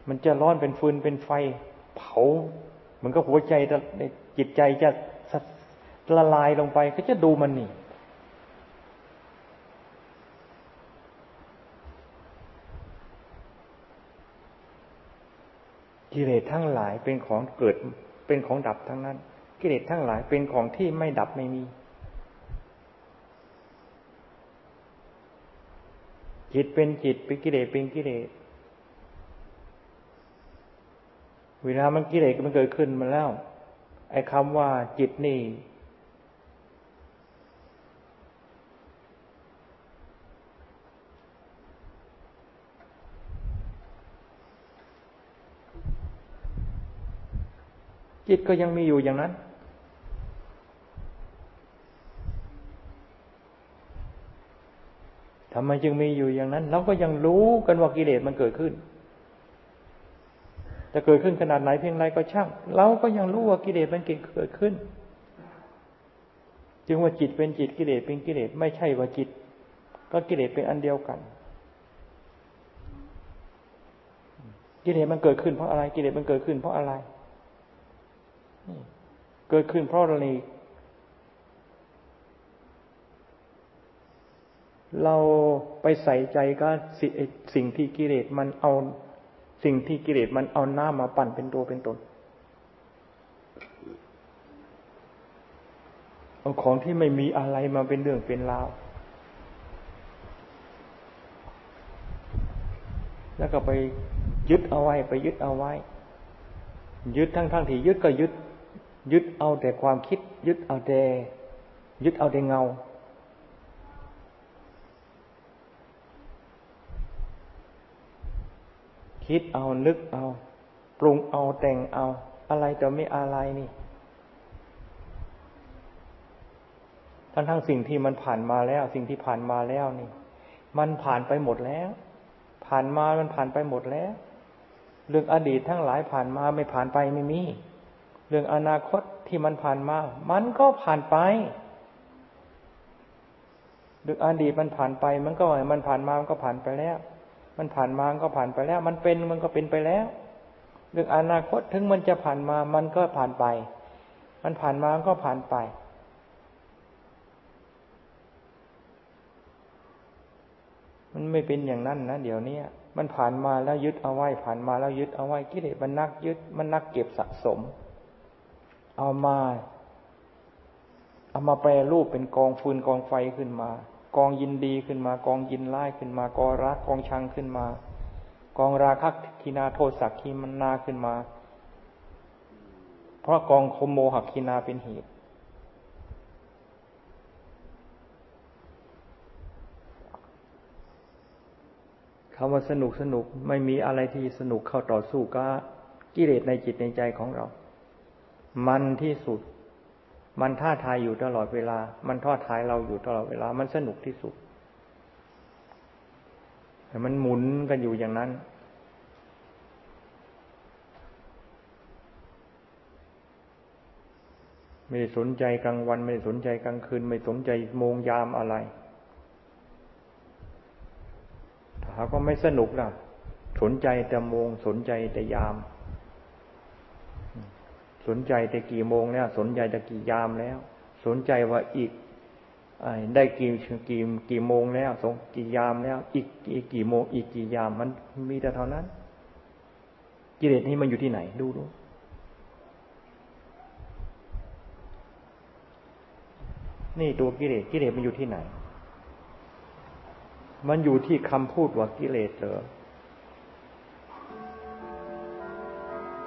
มันจะร้อนเป็นฟืนเป็นไฟ เผา มันก็หัวใจจิตใจจะละลายลงไป ก็จะดูมันนี่กิเลสทั้งหลายเป็นของเกิดเป็นของดับทั้งนั้น กิเลสทั้งหลายเป็นของที่ไม่ดับไม่มี จิตเป็นจิตเป็นกิเลสเป็นกิเลสเวลามันกิเลสมันเกิดขึ้นมาแล้ว ไอ้คำว่าจิตนี่ จิตก็ยังมีอยู่อย่างนั้น ทำไมจึงมีอยู่อย่างนั้น เราก็ยังรู้กันว่ากิเลสมันเกิดขึ้น จะเกิดขึ้นขนาดไหนเพียงไรก็ช่าง เราก็ยังรู้ว่ากิเลสมันเกิดขึ้น จึงว่าจิตเป็นจิตกิเลสเป็นกิเลสไม่ใช่ว่าจิต ก็กิเลสเป็นอันเดียวกัน กิเลสมันเกิดขึ้นเพราะอะไร กิเลสมันเกิดขึ้นเพราะอะไร เกิดขึ้นเพราะอะไร เราไปใส่ใจก็สิ่งที่กิเลสมันเอา สิ่งที่กิเลสมันเอาหน้ามาปั่นเป็นตัวเป็นตนเอาของที่ไม่มีอะไรมาเป็นเรื่องเป็นราวแล้วก็ไปยึดเอาไว้ ไปยึดเอาไว้ ยึดทั้งทั้งที่ยึดก็ยึด ยึดเอาแต่ความคิด ยึดเอาแต่ยึดเอาแต่เงา คิดเอานึกเอา ปรุงเอาแต่งเอา อะไรจะไม่อะไรนี่ ทั้งทั้งสิ่งที่มันผ่านมาแล้ว สิ่งที่ผ่านมาแล้วนี่ มันผ่านไปหมดแล้ว ผ่านมามันผ่านไปหมดแล้ว เรื่องอดีตทั้งหลายผ่านมาไม่ผ่านไปไม่มีเรื่องอนาคตที่มันผ่านมา มันก็ผ่านไปเรื่องอดีตมันผ่านไป มันก็มันผ่านมา มันก็ผ่านไปแล้ว มันผ่านมาก็ผ่านไปแล้ว มันเป็นมันก็เป็นไปแล้ว เรื่องอนาคตถึงมันจะผ่านมามันก็ผ่านไป มันผ่านมาก็ผ่านไปมันไม่เป็นอย่างนั้นนะเดี๋ยวนี้มันผ่านมาแล้วยึดเอาไว้ ผ่านมาแล้วยึดเอาไว้กิเลสมันนักยึดมันนักเก็บสะสม เอามา เอามาแปรรูปเป็นกองฟืนกองไฟขึ้นมา กองยินดีขึ้นมา กองยินไล่ขึ้นมา กองรักกองชังขึ้นมา กองราคะทินาโทสักขีมันนาขึ้นมา เพราะกองโคมโมหักขีนาเป็นเหตุคำว่าสนุกสนุกไม่มีอะไรที่สนุกเข้าต่อสู้กับกิเลสในจิตในใจของเรา มันที่สุด มันท้าทายอยู่ตลอดเวลา มันท้าทายเราอยู่ตลอดเวลา มันสนุกที่สุด แต่มันหมุนกันอยู่อย่างนั้น ไม่ได้สนใจกลางวัน ไม่ได้สนใจกลางคืน ไม่สนใจโมงยามอะไรถ้าก็ไม่สนุกนะสนใจแต่โมงสนใจแต่ยาม สนใจแต่กี่โมงแล้ว สนใจแต่กี่ยามแล้ว สนใจว่าอีกได้กี่กี่กี่โมงแล้วสงกี่ยามแล้ว อีกกี่กี่โมง อีกกี่ยามมันมีแต่เท่านั้น กิเลสนี้มันอยู่ที่ไหน ดูดูนี่ตัวกิเลสกิเลสมันอยู่ที่ไหน มันอยู่ที่คำพูดว่ากิเลสเหรอ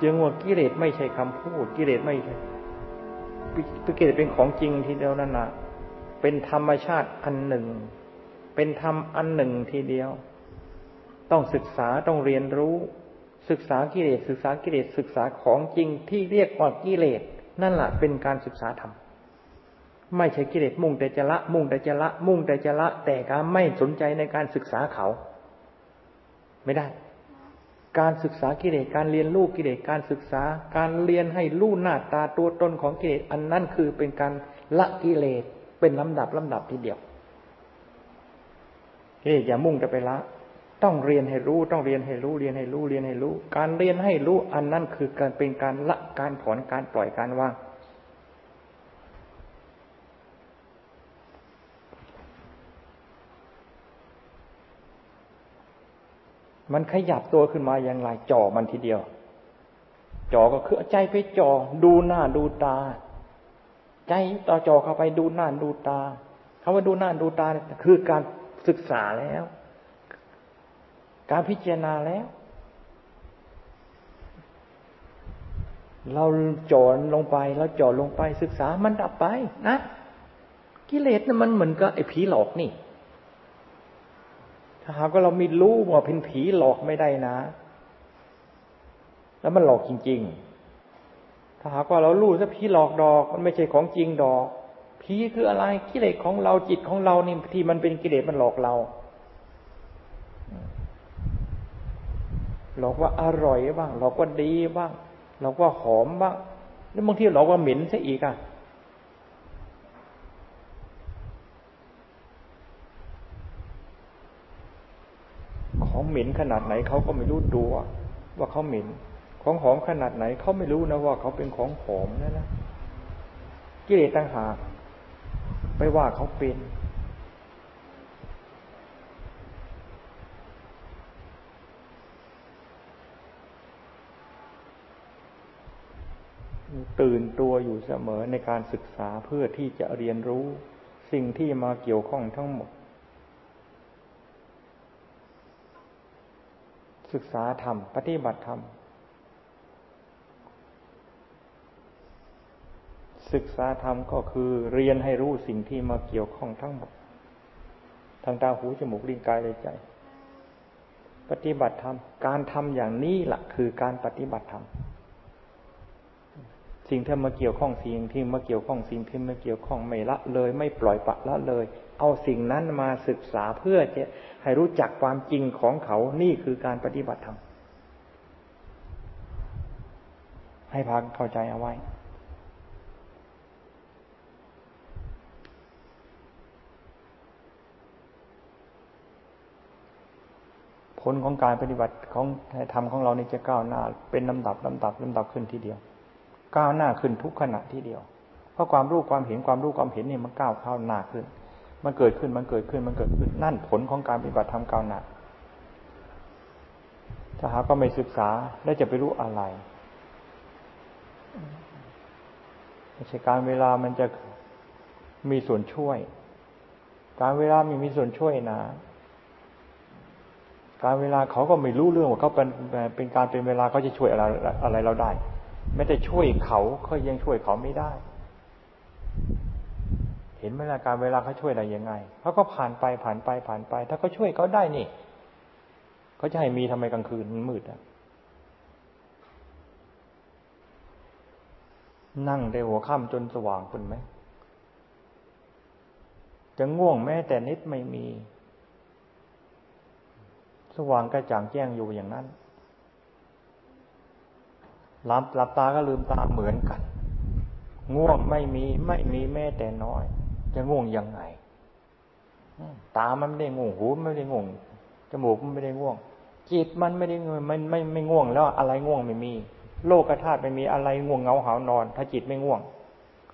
จึงว่ากิเลสไม่ใช่คำพูด กิเลสไม่ใช่กิเลสเป็นของจริงทีเดียวนั่นนะเป็นธรรมชาติอันหนึ่ง เป็นธรรมอันหนึ่งทีเดียว ต้องศึกษาต้องเรียนรู้ ศึกษากิเลสศึกษากิเลสศึกษาของจริงที่เรียกว่ากิเลสนั่นแหละเป็นการศึกษาธรรมไม่ใช่กิเลสมุ่งแต่จะละ มุ่งแต่จะละ มุ่งแต่จะละ แต่การไม่สนใจในการศึกษาเขา ไม่ได้ การศึกษากิเลสการเรียนรู้กิเลสการศึกษา การเรียนให้รู้หน้าตาตัวตนของกิเลสอันนั้นคือเป็นการละกิเลสเป็นลำดับลำดับทีเดียวกิเลสอย่ามุ่งจะไปละ ต้องเรียนให้รู้ต้องเรียนให้รู้เรียนให้รู้เรียนให้รู้ การเรียนให้รู้อันนั้นคือการเป็นการละการถอนการปล่อยการว่าง มันขยับตัวขึ้นมาอย่างไรจ่อมันทีเดียว จ่อก็คือใจไปจ่อดูหน้าดูตา ใจต่อจ่อเข้าไปดูหน้าดูตาคาว่าดูหน้าดูตาคือการศึกษาแล้ว การพิจารณาแล้ว เราจ่อลงไปเราจ่อลงไปศึกษามันดับไปนะกิเลสน่ะมันเหมือนกับไอ้ผีหลอกนี่ ถ้าหากว่าเรามีรู้ว่าเป็นผีหลอกไม่ได้นะ แล้วมันหลอกจริง ๆ ถ้าหากว่าเรารู้ว่าผีหลอกดอก มันไม่ใช่ของจริงดอก ผีคืออะไรกิเลสของเราจิตของเรานี่ที่มันเป็นกิเลสมันหลอกเราหลอกว่าอร่อยบ้างหลอกว่าดีบ้างหลอกว่าหอมบ้างแล้วบางทีหลอกว่าเหม็นซะอีกอะของ เหม็นขนาดไหนเขาก็ไม่รู้ตัวว่าเขาเหม็น ของหอมขนาดไหนเขาไม่รู้นะว่าเขาเป็นของหอมนั่นนะกิเลสต่างหากไปว่าเขาเป็นตื่นตัวอยู่เสมอในการศึกษาเพื่อที่จะเรียนรู้ สิ่งที่มาเกี่ยวข้องทั้งหมด ศึกษาธรรม ปฏิบัติธรรม ศึกษาธรรมก็คือเรียนให้รู้สิ่งที่มาเกี่ยวข้องทั้งหมดทางตาหูจมูกลิ้นกายใจ ปฏิบัติธรรม การทำอย่างนี้แหละคือการปฏิบัติธรรมสิ่งที่มาเกี่ยวข้องสิ่งที่มาเกี่ยวข้องสิ่งที่มาเกี่ยวข้องไม่ละเลย ไม่ปล่อยปะละเลย เอาสิ่งนั้นมาศึกษาเพื่อจะให้รู้จักความจริงของเขา นี่คือการปฏิบัติธรรม ให้พักเข้าใจเอาไว้ ผลของการปฏิบัติของธรรมของเรานี่จะก้าวหน้า เป็นลำดับลำดับลำดับขึ้นทีเดียว ก้าวหน้าขึ้นทุกขณะทีเดียว เพราะความรู้ความเห็นความรู้ความเห็นเนี่ยมันก้าวเข้าหน้าขึ้น มันเกิดขึ้นมันเกิดขึ้นมันเกิดขึ้นนั่นผลของการปฏิบัติธรรมก้าวหน้าถ้าหาก็ไม่ศึกษาแล้วจะไปรู้อะไรไม่ใช่การเวลามันจะมีส่วนช่วย การเวลามีมีส่วนช่วยนะ การเวลาเขาก็ไม่รู้เรื่องว่าเขาเป็นเป็นการเป็นเวลาเขาจะช่วยอะไรอะไรเราได้ ไม่ได้ช่วยเขาเขายังช่วยเขาไม่ได้ เห็นไหมล่ะการเวลาเขาช่วยอะไรยังไงเขาก็ผ่านไปผ่านไปผ่านไป ถ้าเขาช่วยเขาได้นี่เขาจะให้มีทำไมกลางคืนมันมืดอะนั่งได้หัวค่ำจนสว่างคุณไหมจะง่วงแม้แต่นิดไม่มี สว่างกระจ่างแจ้งอยู่อย่างนั้นหลับหลับตาก็ลืมตาเหมือนกัน ง่วงไม่มีไม่มีแม้แต่น้อย จะง่วงยังไงตามันไม่ได้ง่วงหูไม่ได้ง่วงจมูกมันไม่ได้ง่วงจิตมันไม่ได้มันไม่ไม่ง่วง แล้วอะไรง่วงไม่มี โลกธาตุไม่มีอะไรง่วงเงาหานอน ถ้าจิตไม่ง่วง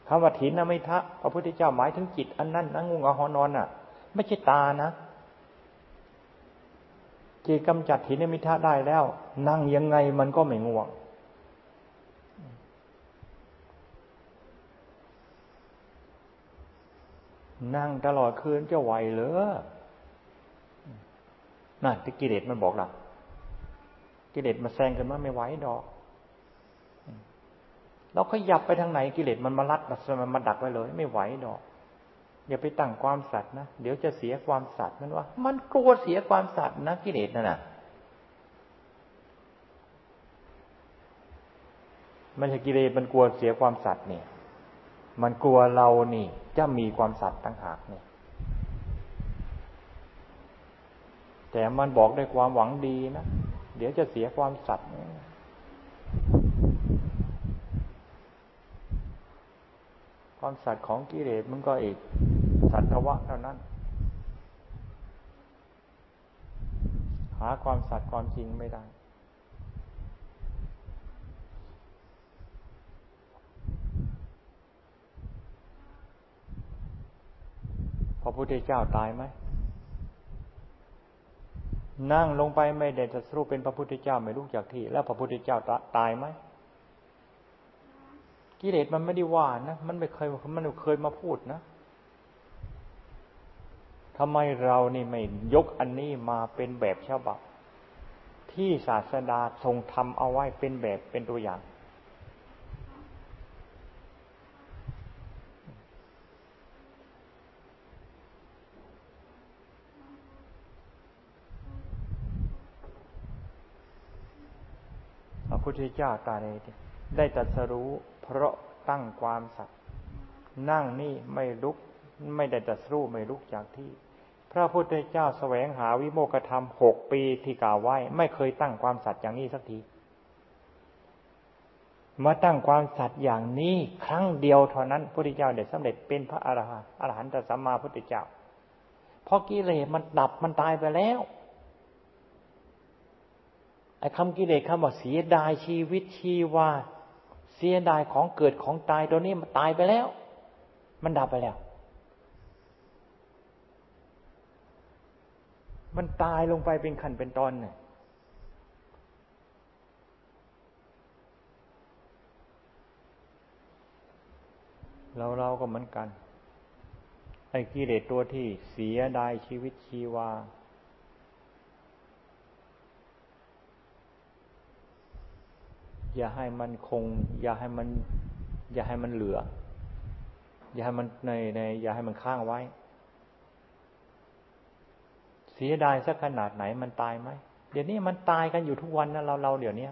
คำว่าถินนะไม่ทะพระพุทธเจ้าหมายถึงจิตอันนั้นนะง่วงเงาหานอนน่ะ ไม่ใช่ตานะจิตกำจัดถินมิทะได้แล้ว นั่งยังไงมันก็ไม่ง่วง นั่งตลอดคืนจะไหวเหรอนั่นที่กิเลสมันบอกล่ะกิเลสมาแซงกันว่าไม่ไหวดอก เราขยับไปทางไหนกิเลสมันมาลัดมันมาดักไว้เลย ไม่ไหวดอก อย่าไปตั้งความสัตย์นะเดี๋ยวจะเสียความสัตย์มันว่า มันกลัวเสียความสัตย์นะกิเลสนั่นน่ะมันจะกิเลสมันกลัวเสียความสัตย์นี่ มันกลัวเรานี่ จะมีความสัตย์ตั้งหากเนี่ย แต่มันบอกด้วยความหวังดีนะ เดี๋ยวจะเสียความสัตย์ความสัตย์ของกิเลสมันก็อีก สัตวะเท่านั้น หาความสัตย์ความจริงไม่ได้ ระพุทธเจ้าตายไหมนั่งลงไปไม่ได้จะสรุปเป็นพระพุทธเจ้าไม่รู้จากที่ แล้วพระพุทธเจ้าตายไหมกิเลสมันไม่ได้ว่านะมันไม่เคยมันไม่เคยมาพูดนะทำไมเรานี่ไม่ยกอันนี้มาเป็นแบบฉบับ ที่ศาสดาทรงทำเอาไว้เป็นแบบเป็นตัวอย่างพุ ทธเจ้าตาเนได้ตัดสรู้ เพราะตั้งความสัตย์นั่งนี่ไม่ลุก ไม่ได้ตัดสู้ไม่ลุกจากที่ พระพุทธเจ้าแสวงหาวิโมกธรรมหกปีที่กล่าวไว้ ไม่เคยตั้งความสัตย์อย่างนี้สักทีมาตั้งความสัตย์อย่างนี้ครั้งเดียวเท่านั้นพระพุทธเจ้าได้สำเร็จเป็นพระอรหันต์อรหันตสัมมาพุทธเจ้าเพราะกิเลสมันดับมันตายไปแล้ว ไอ้คำกิเลสคำว่าเสียดายชีวิตชีวาเสียดายของเกิดของตายตัวนี้มันตายไปแล้ว มันดับไปแล้ว มันตายลงไปเป็นขั้นเป็นตอนเนี่ยเราเราก็เหมือนกัน ไอ้กิเลสตัวที่เสียดายชีวิตชีวา อย่าให้มันคง อย่าให้มัน อย่าให้มันเหลือ อย่าให้มันในใน อย่าให้มันค้างไว้ เสียดายสักขนาดไหนมันตายไหมเดี๋ยวนี้มันตายกันอยู่ทุกวันนะเราเราเดี๋ยวนี้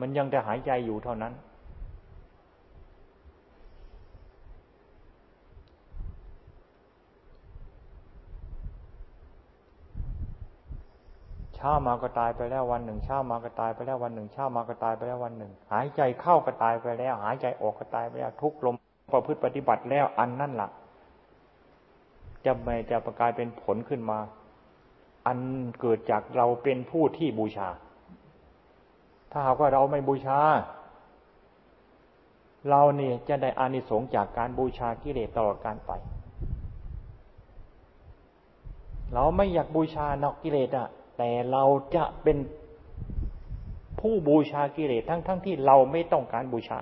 มันยังจะหายใจอยู่เท่านั้น เช้ามาก็ตายไปแล้ววันหนึ่งเช้ามาก็ตายไปแล้ววันหนึ่งเช้ามาก็ตายไปแล้ววันหนึ่ง หายใจเข้าก็ตายไปแล้ว หายใจออกก็ตายไปแล้วทุกลมประพฤติปฏิบัติแล้วอันนั่นหละจะไม่จะประกายเป็นผลขึ้นมา อันเกิดจากเราเป็นผู้ที่บูชา ถ้าหากว่าเราไม่บูชา เราเนี่ยจะได้อานิสงส์จากการบูชากิเลสตลอดการไป เราไม่อยากบูชานอกกิเลสอะ แต่เราจะเป็นผู้บูชากิเลสทั้งๆทที่เราไม่ต้องการบูชา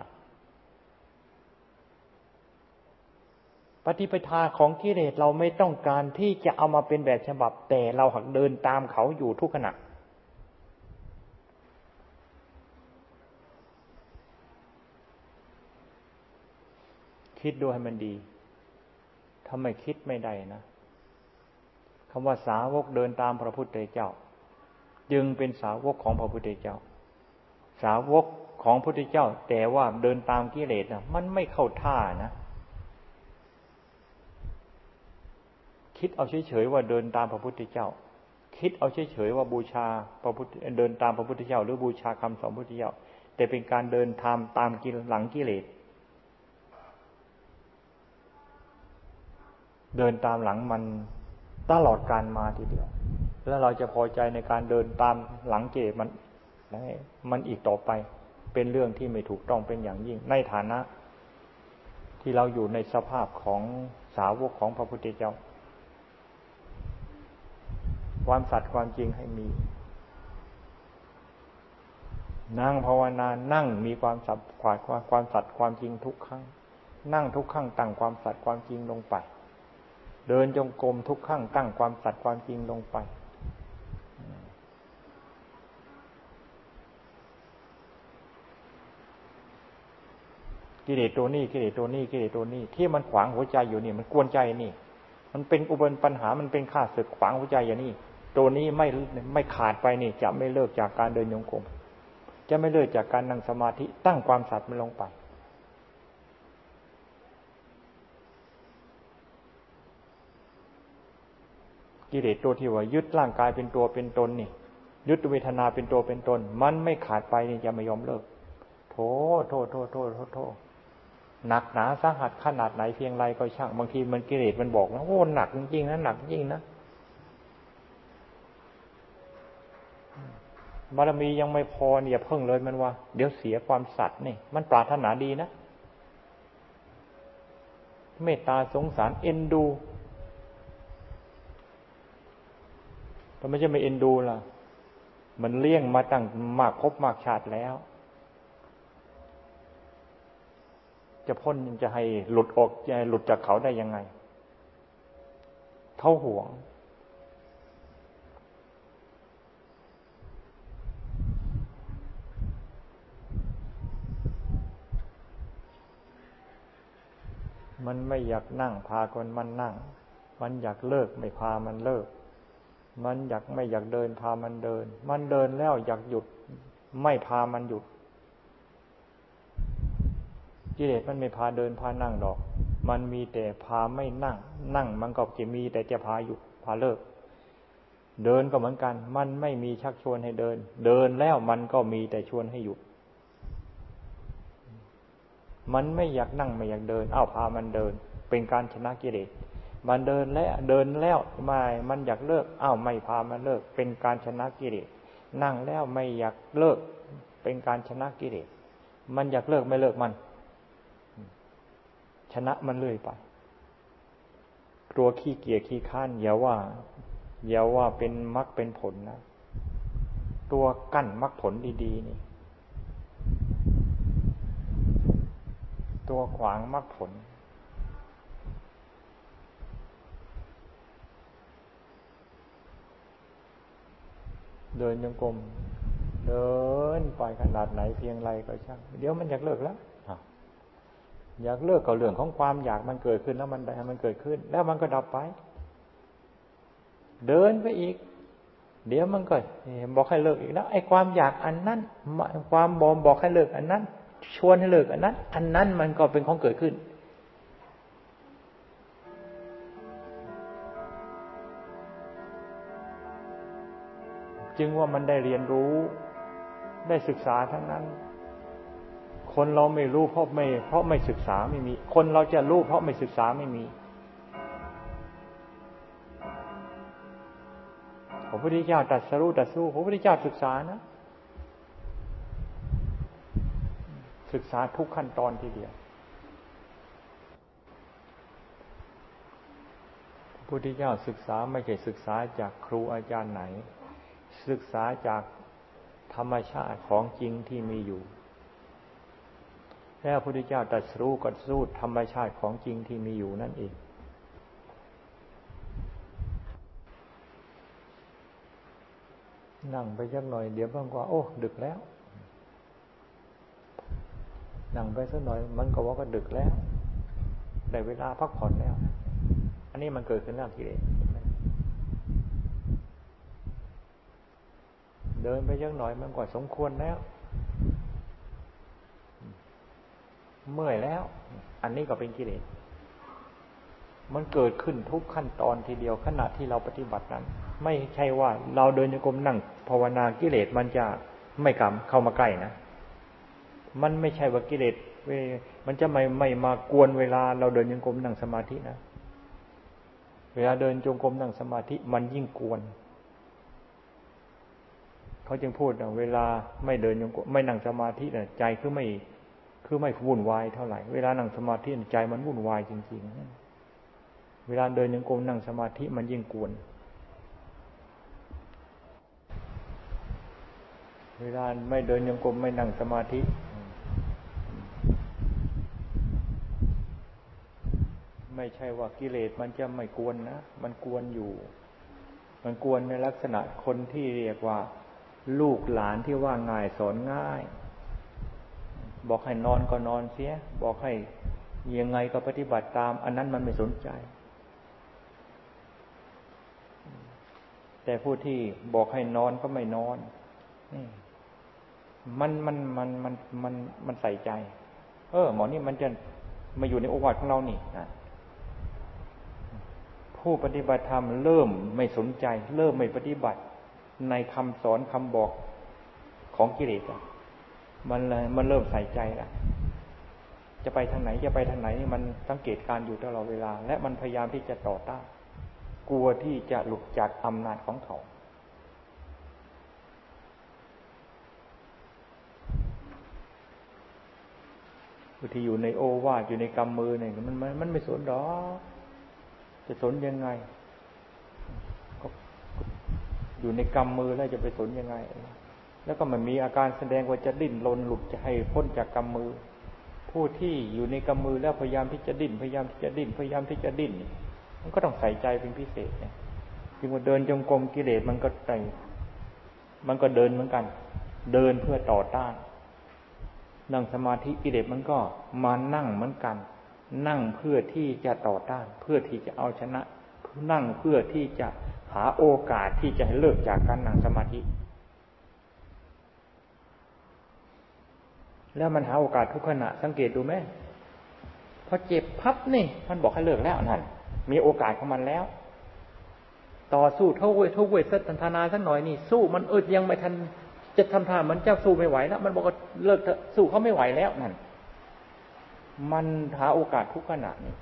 ปฏิปทาของกิเลสเราไม่ต้องการที่จะเอามาเป็นแบบฉบับ แต่เราหักเดินตามเขาอยู่ทุกขณะคิดดูให้มันดีถ้าไมคิดไม่ได้นะ คำว่าสาวกเดินตามพระพุทธเจ้า จึงเป็นสาวกของพระพุทธเจ้า สาวกของพระพุทธเจ้า แต่ว่าเดินตามกิเลสนะมันไม่เข้าท่านะ คิดเอาเฉยๆว่าเดินตามพระพุทธเจ้า คิดเอาเฉยๆว่าบูชาพระพุทธเดินตามพระพุทธเจ้า หรือบูชาคำสอนพระพุทธเจ้า แต่เป็นการเดินทามตามกิหลังกิเลสเดินตามหลังมันตลอดการมาทีเดียว แล้วเราจะพอใจในการเดินตามหลังเจมันมันอีกต่อไป เป็นเรื่องที่ไม่ถูกต้องเป็นอย่างยิ่ง ในฐานะ ที่เราอยู่ในสภาพของสาวกของพระพุทธเจ้า ความสัตย์ความจริงให้มี นั่งภาวนา นั่งมีความสัตย์ความความสัตย์ความจริงทุกครั้ง นั่งทุกครั้งตั้งความสัตย์ความจริงลงไป เดินจงกรมทุกขั้งตั้งความสัตย์ความจริงลงไป กิเลสตัวนี้กิเลสตัวนี้กิเลสตัวนี้ ที่มันขวางหัวใจอยู่นี่ มันกวนใจนี่ มันเป็นอุบลปัญหามันเป็นข้าศึกขวางหัวใจอย่างนี้ตัวนี้ไม่ไม่ขาดไปนี่ จะไม่เลิกจากการเดินโยงกรมจะไม่เลิกจากการนั่งสมาธิตั้งความสัตย์มันลงไปกิเลสตัวที่ว่ายึดร่างกายเป็นตัวเป็นตนนี่ยึดเวทนาเป็นตัวเป็นตน มันไม่ขาดไปนี่จะไม่ยอมเลิกโถโทษโทษโทษโทษโทษ หนักหนาสาหัสขนาดไหนเพียงไรก็ช่างบางทีมันกิเลสมันบอกนะโอ้หนักจริงๆนะหนักจริงนะบารมียังไม่พอเนี่ยเพิ่งเลยมันว่า เดี๋ยวเสียความสัตย์นี่ มันปรารถนาดีนะเมตตาสงสารเอ็นดูทำไมจะไม่เอ็นดูล่ะ มันเลี่ยงมาตั้งมากคบมากชาติแล้ว จะพ้นจะให้หลุดออกจะหลุดจากเขาได้ยังไงเท่าห่วง มันไม่อยากนั่งพาคนมันนั่ง มันอยากเลิกไม่พามันเลิก มันอยากไม่อยากเดินพามันเดิน มันเดินแล้วอยากหยุด ไม่พามันหยุด กิเลสมันไม่พาเดินพานั่งดอก มันมีแต่พาไม่นั่ง นั่งมันก็จะมีแต่จะพาหยุดพาเลิก เดินก็เหมือนกัน มันไม่มีชักชวนให้เดิน เดินแล้วมันก็มีแต่ชวนให้หยุด มันไม่อยากนั่งไม่อยากเดิน เอ้าพามันเดิน เป็นการชนะกิเลส มันเดินแล้วเดินแล้วไม่ มันอยากเลิกอ้าวไม่พามันเลิก เป็นการชนะกิเลส นั่งแล้วไม่อยากเลิก เป็นการชนะกิเลส มันอยากเลิกไม่เลิกมัน ชนะมันเลื่อยไปตัวขี้เกียจขี้ข้านอย่าว่าอย่าว่าเป็นมรรคเป็นผลนะตัวกั้นมรรคผลดีๆนี่ตัวขวางมรรคผล เดินยังกลมเดินไปขนาดไหนเพียงไรก็ช่าง เดี๋ยวมันอยากเลิกแล้ว อยากเลิกกับเรื่องของความอยากมันเกิดขึ้นแล้วมันมันเกิดขึ้น แล้วมันก็ดับไป เดินไปอีก เดี๋ยวมันก็บอกให้เลิกอีกแล้วไอ้ความอยากอันนั้น ความบอมบอกให้เลิกอันนั้น ชวนให้เลิกอันนั้น อันนั้นมันก็เป็นของเกิดขึ้น จึงว่ามันได้เรียนรู้ได้ศึกษาทั้งนั้น คนเราไม่รู้เพราะไม่ เพราะไม่ศึกษาไม่มี คนเราจะรู้เพราะไม่ศึกษาไม่มีพระพุทธเจ้าตัดสรู้ตัดสู้พระพุทธเจ้าศึกษานะ ศึกษาทุกขั้นตอนทีเดียวพระพุทธเจ้าศึกษาไม่ใช่ศึกษาจากครูอาจารย์ไหน ศึกษาจากธรรมชาติของจริงที่มีอยู่ แล้วพระพุทธเจ้าตรัสรู้กัดสู้ธรรมชาติของจริงที่มีอยู่นั่นเองนั่งไปสักหน่อยเดี๋ยวบางก็โอ้ ดึกแล้วนั่งไปสักหน่อย มันก็ว่าก็ดึกแล้วได้เวลาพักผ่อนแล้ว อันนี้มันเกิดขึ้นแล้วทีเดียสเดินไปสักหน่อยมันก็สมควรแล้ว เมื่อยแล้ว อันนี้ก็เป็นกิเลส มันเกิดขึ้นทุกขั้นตอนทีเดียวขณะที่เราปฏิบัตินั้น ไม่ใช่ว่าเราเดินโยกรมนั่งภาวนากิเลสมันจะไม่กำเข้ามาใกล้นะ มันไม่ใช่ว่ากิเลสมันจะไม่ไม่มากวนเวลาเราเดินโยกรมนั่งสมาธินะ เวลาเดินจงกรมนั่งสมาธิมันยิ่งกวนเขาจึงพูดเวลาไม่เดินยงไม่นั่งสมาธิเนี่ยใจคือไม่ คือไม่วุ่นวายเท่าไหร่ เวลานั่งสมาธิใจมันวุ่นวายจริงๆ เวลาเดินยังกรมนั่งสมาธิมันยิ่งกวน เวลาไม่เดินยังกรมไม่นั่งสมาธิ ไม่ใช่ว่ากิเลสมันจะไม่กวนนะ มันกวนอยู่ มันกวนในลักษณะคนที่เรียกว่า ลูกหลานที่ว่าง่ายสอนง่าย บอกให้นอนก็นอนเสีย บอกให้ยังไงก็ปฏิบัติตาม อันนั้นมันไม่สนใจ แต่ผู้ที่บอกให้นอนก็ไม่นอนนี่มันมันมันมันมันมันใส่ใจ เออ หมอนี่มันจะมาอยู่ในโอวาทของเรานี่นะผู้ปฏิบัติธรรมเริ่มไม่สนใจ เริ่มไม่ปฏิบัติ ในคำสอนคำบอกของกิเลส มันมันเริ่มใส่ใจละจะไปทางไหนจะไปทางไหนมันสังเกตการอยู่ตลอดเวลา และมันพยายามที่จะต่อต้านกลัวที่จะหลุดจากอำนาจของเขาที่อยู่ในโอวาทอยู่ในกำมือเนี่ยมันมันมันไม่สนดอกจะสนยังไงอยู่ในกำมือแล้วจะไปสนยังไง แล้วก็มันมีอาการแสดงว่าจะดิ้นรนหลุดจะให้พ้นจากกำมือ ผู้ที่อยู่ในกำมือแล้วพยายามที่จะดิ้นพยายามที่จะดิ้นพยายามที่จะดิ้นมันก็ต้องใส่ใจเป็นพิเศษเนี่ยจึงว่าเดินจงกรมกิเลสมันก็ใจมันก็เดินเหมือนกัน เดินเพื่อต่อต้านนั่งสมาธิกิเลสมันก็มานั่งเหมือนกัน นั่งเพื่อที่จะต่อต้าน เพื่อที่จะเอาชนะนั่งเพื่อที่จะหาโอกาสที่จะให้เลิกจากการนั่งสมาธิ แล้วมันหาโอกาสทุกขณะสังเกตดูไหมพอเจ็บพับนี่มันบอกให้เลิกแล้วนั่นมีโอกาสของมันแล้ว ต่อสู้เท่าเวทุกเวทสัตนาสักหน่อยนี่สู้มันอึดยังไม่ทันจะทำท่ามันเจ้าสู้ไม่ไหวแล้วมันบอกว่าเลิกสู้เขาไม่ไหวแล้วนั่นมันหาโอกาสทุกขณะนี่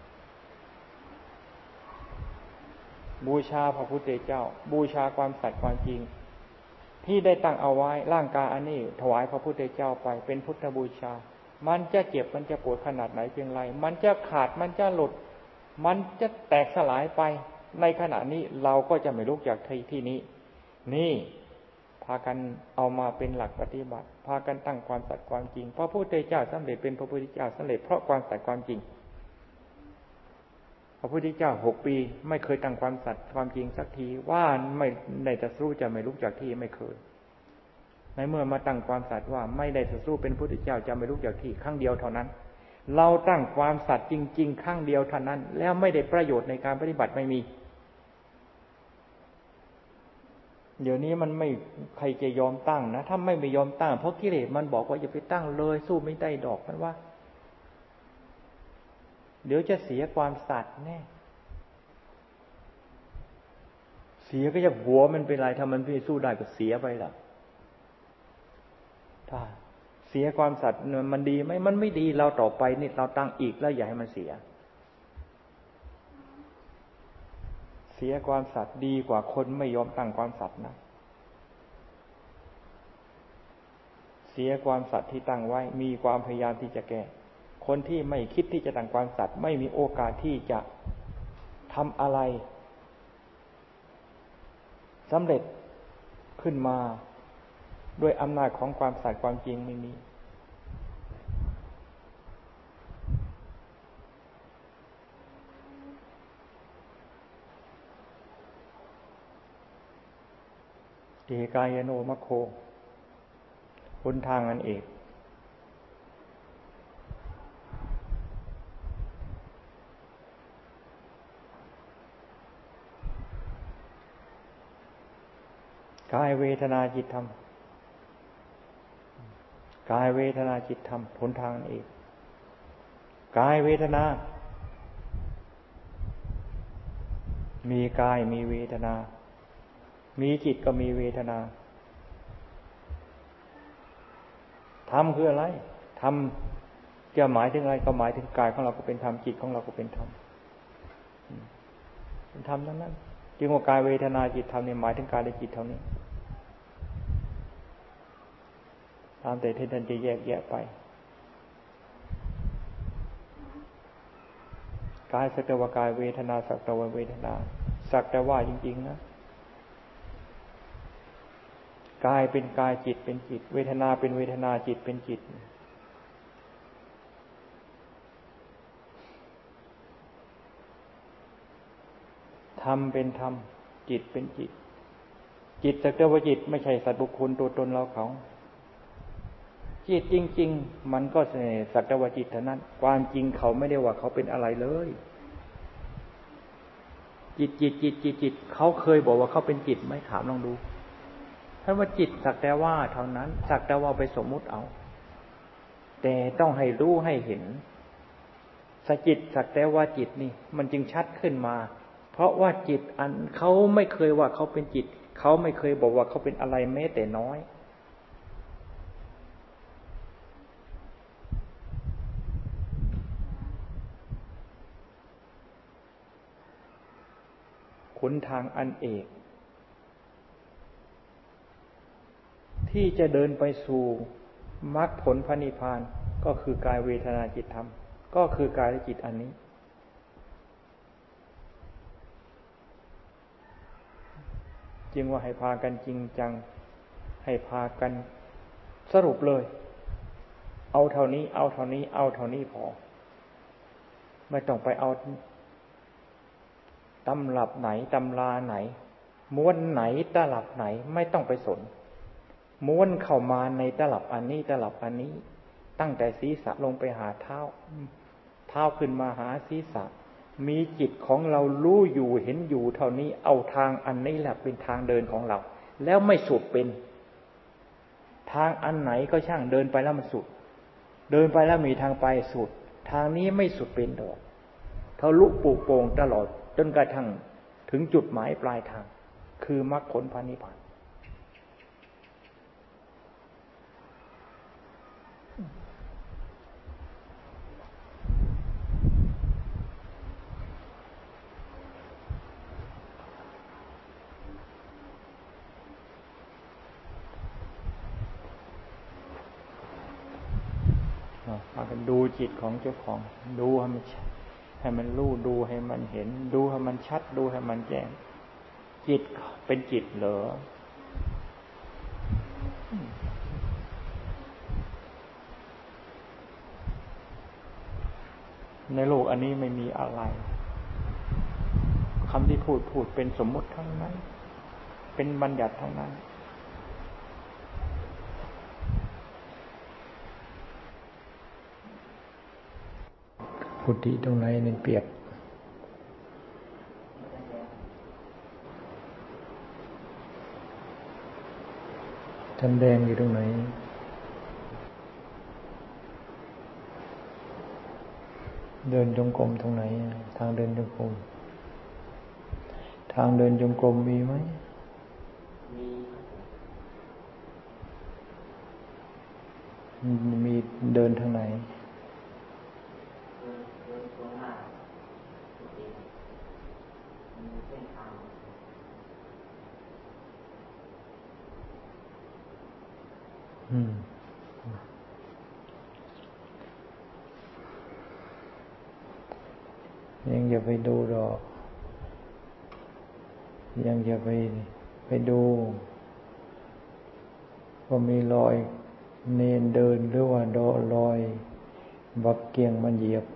บูชาพระพุทธเจ้า บูชาความสัตย์ความจริง ที่ได้ตั้งเอาไว้ร่างกายอันนี้ ถวายพระพุทธเจ้าไปเป็นพุทธบูชา มันจะเจ็บมันจะปวดขนาดไหนเพียงไร มันจะขาดมันจะหลุด มันจะแตกสลายไป ในขณะนี้เราก็จะไม่ลุกจากที่ที่นี้ นี่พากันเอามาเป็นหลักปฏิบัติ พากันตั้งความสัตย์ความจริง พระพุทธเจ้าสำเร็จเป็นพระพุทธเจ้าสำเร็จเพราะความสัตย์ความจริง ระพุทธเจ้าหกปี ไม่เคยตั้งความสัตย์ความจริงสักทีว่าไม่ได้จะสู้จะไม่ลุกจากที่ไม่เคย ในเมื่อมาตั้งความสัตย์ว่าไม่ได้จะสู้เป็นพุทธเจ้าจะไม่ลุกจากที่ครั้งเดียวเท่านั้น เราตั้งความสัตย์จริง ๆ ครั้งเดียวเท่านั้น แล้วไม่ได้ประโยชน์ในการปฏิบัติไม่มี เดี๋ยวนี้มันไม่ใครจะยอมตั้งนะถ้าไม่ไม่ยอมตั้งเพราะกิเลสมันบอกว่าอย่าไปตั้งเลยสู้ไม่ได้ดอกมันว่า เดี๋ยวจะเสียความสัตย์แน่ เสียก็จะหัวมันเป็นไรถ้ามันไม่สู้ได้ก็เสียไปละถ้าเสียความสัตย์มันดีไหมมันไม่ดีเราต่อไปนี่เราตั้งอีกแล้วอย่าให้มันเสีย เสียความสัตย์ดีกว่าคนไม่ยอมตั้งความสัตย์นะเสียความสัตย์ที่ตั้งไว้ มีความพยายามที่จะแก้ คนที่ไม่คิดที่จะตั้งความสัตย์ไม่มีโอกาสที่จะทำอะไรสำเร็จขึ้นมาด้วยอำนาจของความสัตย์ความจริงไม่มีเอกายโนมโคหนทางอันเอก กายเวทนาจิตธรรมกายเวทนาจิตธรรมผลทางเอกกายเวทนา มีกายมีเวทนา มีจิตก็มีเวทนาธรรมคืออะไรธรรมจะหมายถึงอะไรก็หมายถึงกายของเราก็เป็นธรรมจิตของเราก็เป็นธรรมเป็นธรรมนั้นนั้นจึงว่ากายเวทนาจิตธรรมเนี่ยหมายถึงกายและจิตเท่านี้ ตามแต่ที่ท่านจะแยกแยะไป กายสักตวากายเวทนาสักตว่าเวทนา สักแต่ว่าจริง ๆ นะ กายเป็นกายจิตเป็นจิต เวทนาเป็นเวทนาจิตเป็นจิตธรรมเป็นธรรมจิตเป็นจิต จิตสักแต่ว่าจิต ไม่ใช่สัตว์บุคคลตัวตนเราเขา จิตจริง ๆ มันก็สักแต่ว่าจิตเท่านั้น ความจริงเขาไม่ได้ว่าเขาเป็นอะไรเลย จิตจิตจิตจิตจิตเขาเคยบอกว่าเขาเป็นจิตไหมถามลองดูท่านว่าจิตสักแต่ว่าเท่านั้น สักแต่ว่าไปสมมุติเอา แต่ต้องให้รู้ให้เห็นสจิตสักแต่ว่าจิตนี่ มันจึงชัดขึ้นมา เพราะว่าจิตอันเขาไม่เคยว่าเขาเป็นจิต เขาไม่เคยบอกว่าเขาเป็นอะไรแม้แต่น้อย นทางอันเอก ที่จะเดินไปสู่มรรคผลพระนิพพานก็คือกายเวทนาจิตธรรม ก็คือกายและจิตอันนี้ จึงว่าให้พากันจริงจัง ให้พากันสรุปเลย เอาเท่านี้ เอาเท่านี้ เอาเท่านี้พอ ไม่ต้องไปเอา ตำรับไหนตำราไหน ม้วนไหนตลับไหนไม่ต้องไปสน ม้วนเข้ามาในตลับอันนี้ตลับอันนี้ ตั้งแต่ศีรษะลงไปหาเท้า เท้าขึ้นมาหาศีรษะ มีจิตของเรารู้อยู่เห็นอยู่เท่านี้เอาทางอันนี้แหละเป็นทางเดินของเรา แล้วไม่สุดเป็น ทางอันไหนก็ช่างเดินไปแล้วมันสุด เดินไปแล้วมีทางไปสุด ทางนี้ไม่สุดเป็นดอกทะลุปุโป่งตลอด จนกระทั่งถึงจุดหมายปลายทาง คือมรรคผลพานิพพานดูจิตของเจ้าของ ดูให้มัน ให้มันรู้ดูให้มันเห็น ดูให้มันชัดดูให้มันแจ้ง จิตเป็นจิตเหรอในโลกอันนี้ไม่มีอะไรคำที่พูดพูดเป็นสมมติทั้งนั้น เป็นบัญญัติทั้งนั้น กุฏิตรงไหนเนเปียกทันแดงอยู่ตรงไหนเดินจงกรมตรงไหน ทางเดินจงกรมทางเดินจงกรมมีไหมมีเดินทางไหน ยังอย่าไปดูหรอก ยังอย่าไปไปดูว่ามีรอยเนนเดินหรือว่าดอรอย บักเกียงมันเหยียบ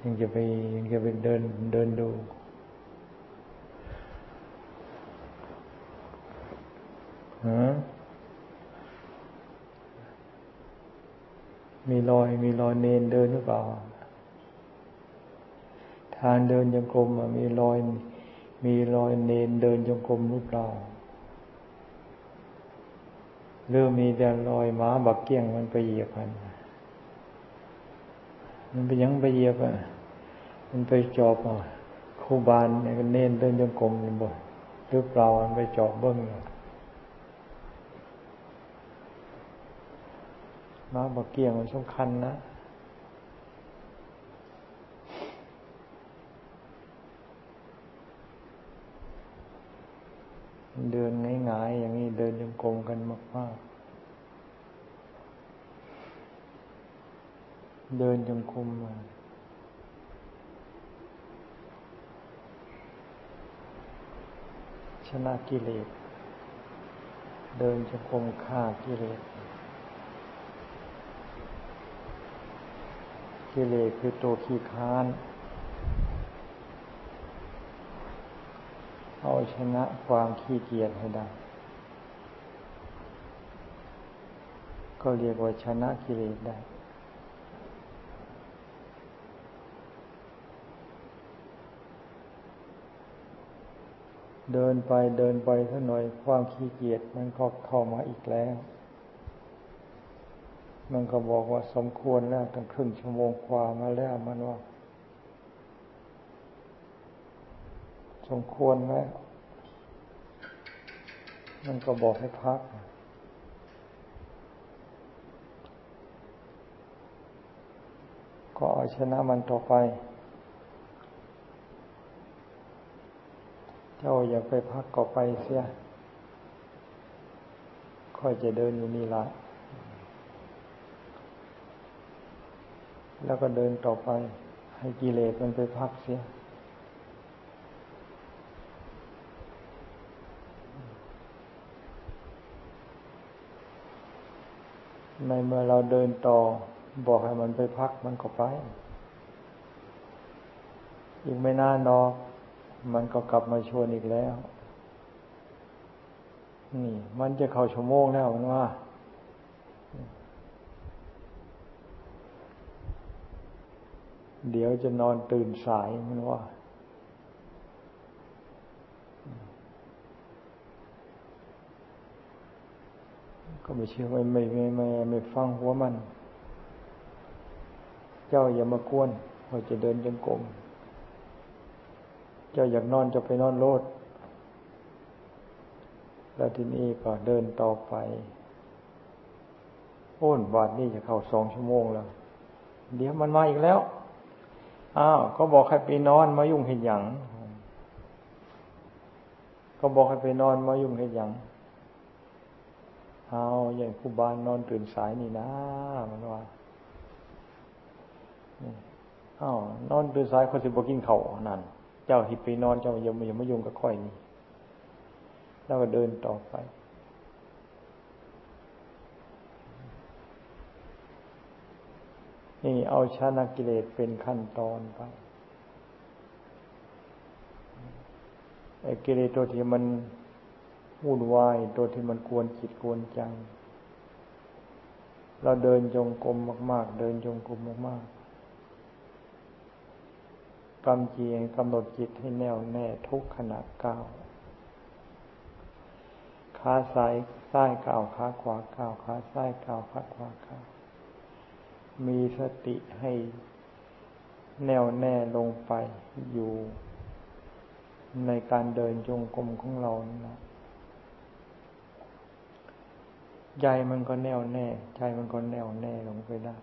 ยังจะไปยังจะไปเดินเดินดูฮะ มีรอย มีรอยเนนเดินหรือเปล่า ทางเดินยังกลมมีรอย มีรอยเนนเดินจงกรมหรือเปล่าหรือมีแต่รอยหมาบักเกี้ยงมันไปเหยียบพันมันไปยังไปเหยียบอะ มันไปจอบอะคู่บานเนี่ยก็เน้นเดินจงกรมบ่หรือเปล่ามันไปจอบเบิ้ง มาบักเกี้ยงมันสำคัญนะเดินง่ายๆอย่างนี้เดินจงกรมกันมากๆ เดินจงกรมมาชนะกิเลส เดินจงกรมฆ่ากิเลส กิเลสคือตัวขี้ค้าน เอาชนะความขี้เกียจให้ได้ ก็เรียกว่าชนะกิเลสได้ เดินไปเดินไปสักหน่อยความขี้เกียจมันก็เข้ามาอีกแล้ว มันก็บอกว่าสมควรแล้วตั้งครึ่งชั่วโมงกว่ามาแล้วมันว่า สมควรไหมมันก็บอกให้พัก ก็เอาชนะมันต่อไป เจ้าอย่าไปพักก็ไปเสีย ค่อยจะเดินอยู่นี่ละ แล้วก็เดินต่อไป ให้กิเลสมันไปพักเสีย ในเมื่อเราเดินต่อ บอกให้มันไปพักมันก็ไปอีกไม่นานดอก มันก็กลับมาชวนอีกแล้ว นี่ มันจะเข้าชั่วโมงแล้วมันว่า เดี๋ยวจะนอนตื่นสายมันว่า ก็ไม่เชื่อไม่ไม่ไม่ไม่ไม่ฟังหัวมัน เจ้าอย่ามากวนเราจะเดินจงกรมเจ้าอยากนอนจะไปนอนโลด แล้วทีนี้ก็เดินต่อไปโอ้นบาทนี่จะเข้าสองชั่วโมงแล้ว เดี๋ยวมันมาอีกแล้ว อ้าวก็บอกให้ไปนอนมายุ่งให้หยังก็บอกให้ไปนอนมายุ่งให้หยังเอาอย่างครูบานนอนตื่นสายนี่นะมันว่าอ้าวนอนตื่นสายคนสิบกินเขานั่น เจ้าที่ไปนอนเจ้าอย่าอย่ามายุ่งกับค่อยนี่แล้วก็เดินต่อไป นี่เอาชนะกิเลสเป็นขั้นตอนไปไอ้กิเลสตัวที่มันวุ่นวายตัวที่มันกวนจิตกวนใจ เราเดินจงกรมมาก ๆ เดินจงกรมมากๆกำจีกำหนดจิตให้แน่วแน่ทุกขณะก้าวขาซ้ายซ้ายก้าวขาขวาก้าวขาซ้ายก้าวขาขวาก้าว มีสติให้แน่วแน่ลงไปอยู่ในการเดินจงกรมของเรานะใจมันก็แน่วแน่ ใจมันก็แน่วแน่ลงไปได้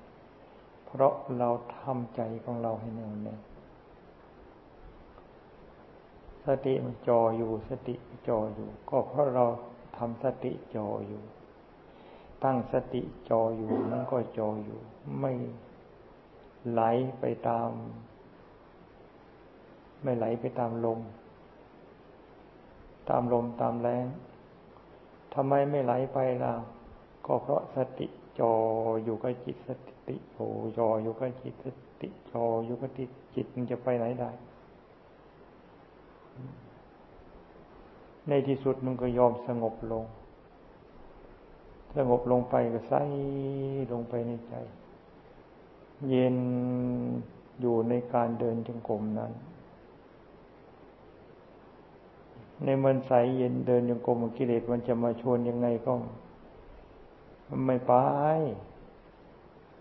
เพราะเราทำใจของเราให้แน่วแน่ สติมันจออยู่ สติจออยู่ ก็เพราะเราทำสติจออยู่ ตั้งสติจออยู่มันก็จออยู่ ไม่ไหลไปตาม ไม่ไหลไปตามลม ตามลมตามแรงทำไมไม่ไหลไปล่ะก็เพราะสติจออยู่กับจิตสติโอจออยู่กับจิตสติจออยู่กับจิตจิตมันจะไปไหนได้ ในที่สุดมันก็ยอมสงบลง สงบลงไปก็ใส่ลงไปในใจ เย็นอยู่ในการเดินจงกรมนั้น ในมันใสเย็นเดินยังกรมกิเลสมันจะมาชวนยังไงก็มันไม่ไป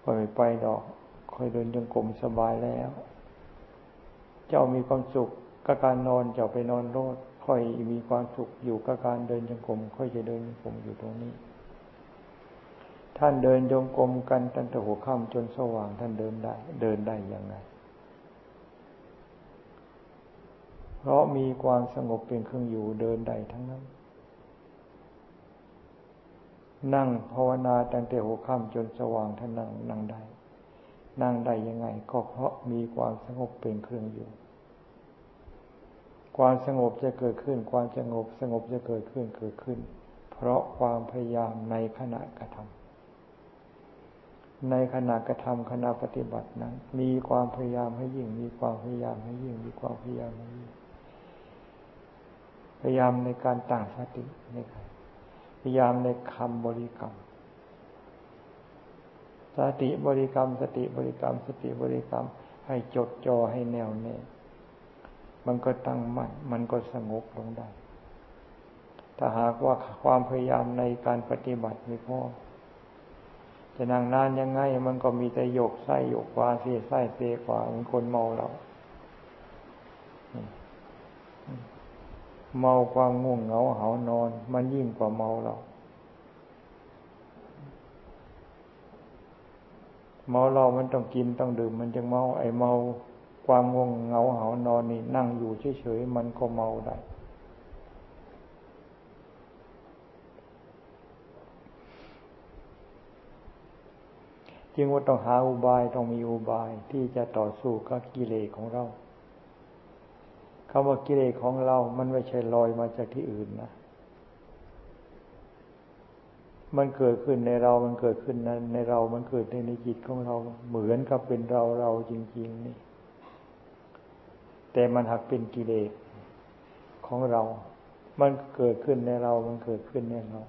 คอยไปดอกคอยเดินยังกรมสบายแล้ว เจ้ามีความสุขกับการนอนเจ้าไปนอนโลดค่อยมีความสุขอยู่กับการเดินจงกรมค่อยจะเดินจงกรมอยู่ตรงนี้ ท่านเดินจงกรมกันตั้งแต่หัวค่ำจนสว่างท่านเดินได้ เดินได้ยังไง เพราะมีความสงบเป็นเครื่องอยู่เดินได้ทั้งนั้น นั่งภาวนาตั้งแต่หัวค่ำจนสว่างท่านนั่งนั่งได้ นั่งได้ยังไง ก็เพราะมีความสงบเป็นเครื่องอยู่ ความสงบจะเกิดขึ้น ความสงบสงบจะเกิดขึ้นเกิดขึ้น เพราะความพยายามในขณะกระทำ ในขณะกระทำขณะปฏิบัตินั้น มีความพยายามให้ยิ่ง มีความพยายามให้ยิ่ง มีความพยายามให้ยิ่ง พยายามในการตั้งสติในพยายามในคำบริกรรมสติบริกรรม สติบริกรรม สติบริกรรม ให้จดจ่อให้แน่วแน่มันก็ตั้งมั่นมันก็สงบลงได้ ถ้าหากว่าความพยายามในการปฏิบัติไม่พอ จะนั่งนานยังไง มันก็มีแต่โยกไส้โยกขวาเสียไส้เสียขวาเหมือนคนเมาเราเมาความง่วงเหงาเหานอน มันยิ่งกว่าเมาเรา เมาเรามันต้องกินต้องดื่ม มันจึงเมาไอเมาความง่วงเหงาเหานอนนี่นั่งอยู่เฉยๆมันก็เมาได้ จึงว่าต้องหาอุบายต้องมีอุบายที่จะต่อสู้กับกิเลสของเราคำว่ากิเลสของเรา มันไม่ใช่ลอยมาจากที่อื่นนะ มันเกิดขึ้นในเรา มันเกิดขึ้นในในเรา มันเกิดในในจิตของเรา เหมือนกับเป็นเราเราจริง ๆ นี่ แต่มันหักเป็นกิเลสของเรา มันเกิดขึ้นในเรา มันเกิดขึ้นในเรา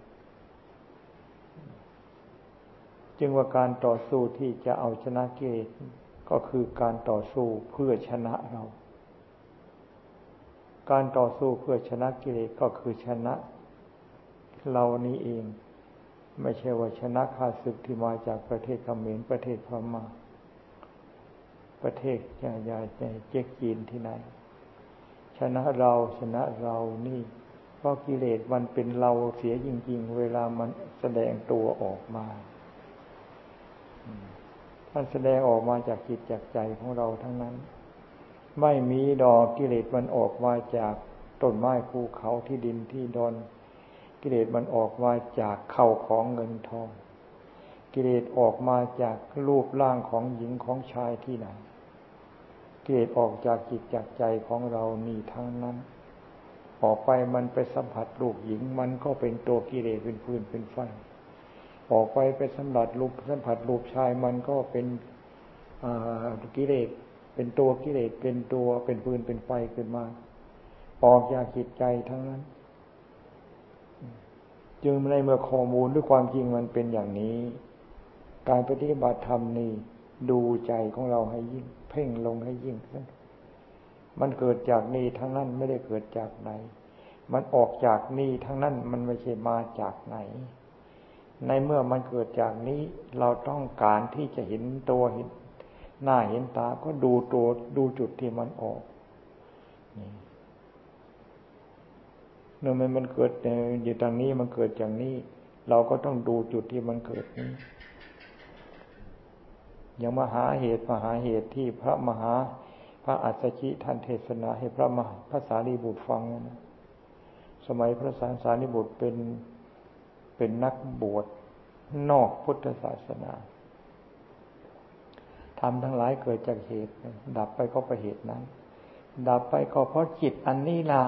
จึงว่าการต่อสู้ที่จะเอาชนะกิเลสก็คือการต่อสู้เพื่อชนะเรา การต่อสู้เพื่อชนะกิเลสก็คือชนะ เรานี้เอง ไม่ใช่ว่าชนะข้าศึกที่มาจากประเทศเขมรประเทศพม่าประเทศใหญ่ๆเจ๊กจีนที่ไหน ชนะเราชนะเรานี่เพราะกิเลสมันเป็นเราเสียจริง ๆ เวลามันแสดงตัวออกมา มันแสดงออกมาจากจิตจากใจของเราทั้งนั้น ไม่มีดอกกิเลสมันออกมาจากต้นไม้ภูเขาที่ดินที่ดอนกิเลสมันออกมาจากเข่าของเงินทอง กิเลสออกมาจากรูปร่างของหญิงของชายที่ไหนกิเลสออกจากจิตจากใจของเรานี่ทั้งนั้น ออกไปมันไปสัมผัสรูปหญิงมันก็เป็นตัวกิเลสเป็นฟืนเป็นไฟ ออกไปไปสัมผัสรูปสัมผัสรูปชายมันก็เป็นกิเลสเป็นตัวกิเลสเป็นตัวเป็นปืนเป็นไฟขึ้นมา ออกจากจิตใจทั้งนั้น จึงในเมื่อข้อมูลด้วยความจริงมันเป็นอย่างนี้ การปฏิบัติธรรมนี่ดูใจของเราให้ยิ่ง เพ่งลงให้ยิ่งขึ้นมันเกิดจากนี่ทั้งนั้นไม่ได้เกิดจากไหน มันออกจากนี่ทั้งนั้นมันไม่ใช่มาจากไหน ในเมื่อมันเกิดจากนี้เราต้องการที่จะเห็นตัวเห็นหน้าเห็นตาก็ดูตัวดูจุดที่มันออกเนื่องมันมันเกิดอยู่ทางนี้มันเกิดอย่างนี้ เราก็ต้องดูจุดที่มันเกิดนี้อย่างมหาเหตุมหาเหตุที่พระมหา พระอัสสชิท่านเทศนาให้พระมหาพระสารีบุตรฟังนะสมัยพระสารสารีบุตรเป็น เป็นนักบวชนอกพุทธศาสนาทำทั้งหลายเกิดจากเหตุ ดับไปก็เพราะเหตุนั้น ดับไปก็เพราะจิตอันนี้ละ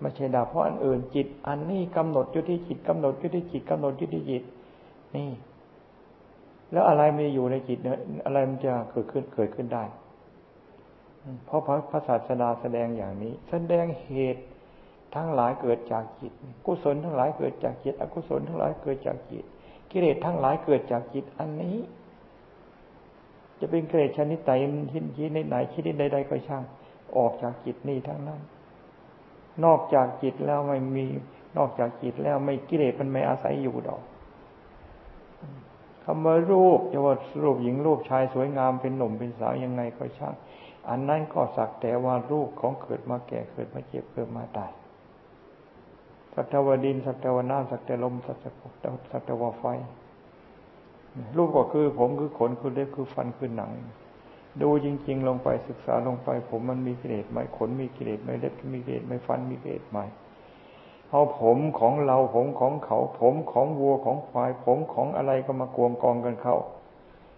ไม่ใช่ดับเพราะอันอื่นจิต อันนี้กำหนดอยู่ที่จิตกำหนดอยู่ที่จิตกำหนดอยู่ที่จิต นี่ แล้วอะไรมีอยู่ในจิตเนี่ยอะไรมันจะเกิดขึ้นเกิดขึ้นได้ เพราะพระศาสนาแสดงอย่างนี้ แสดงเหตุ ทั้งหลายเกิดจากจิต กุศลทั้งหลายเกิดจากจิต อกุศลทั้งหลายเกิดจากจิต กิเลสทั้งหลายเกิดจากจิตอันนี้ จะเป็นกิเกรดชนิดไหนชนิดไหนชนิดใดๆก็ช่าง ออกจากจิตนี้ทั้งนั้น นอกจากจิตแล้วไม่มี นอกจากจิตแล้วไม่กิเลสมันไม่อาศัยอยู่ดอกคำว่ารูปจะว่ารูปหญิงรูปชายสวยงามเป็นหนุ่มเป็นสาวยังไงก็ช่าง อันนั้นก็สักแต่ว่ารูปของเกิดมาแก่เกิดมาเจ็บเกิดมาตาย สักแต่ว่าดิน สักแต่ว่าน้ำสักแต่ลม สักแต่สักแต่ว่าไฟ รูปก็คือผมคือขนคือเล็บคือฟันคือหนัง ดูจริง ๆ ลงไปศึกษาลงไป ผมมันมีกิเลสไหมขนมีกิเลสไหมเล็บมีกิเลสไหมฟันมีกิเลสไหมเอาผมของเราผมของเขา ผมของวัวของควาย ผมของอะไรก็มากวงกองกันเข้า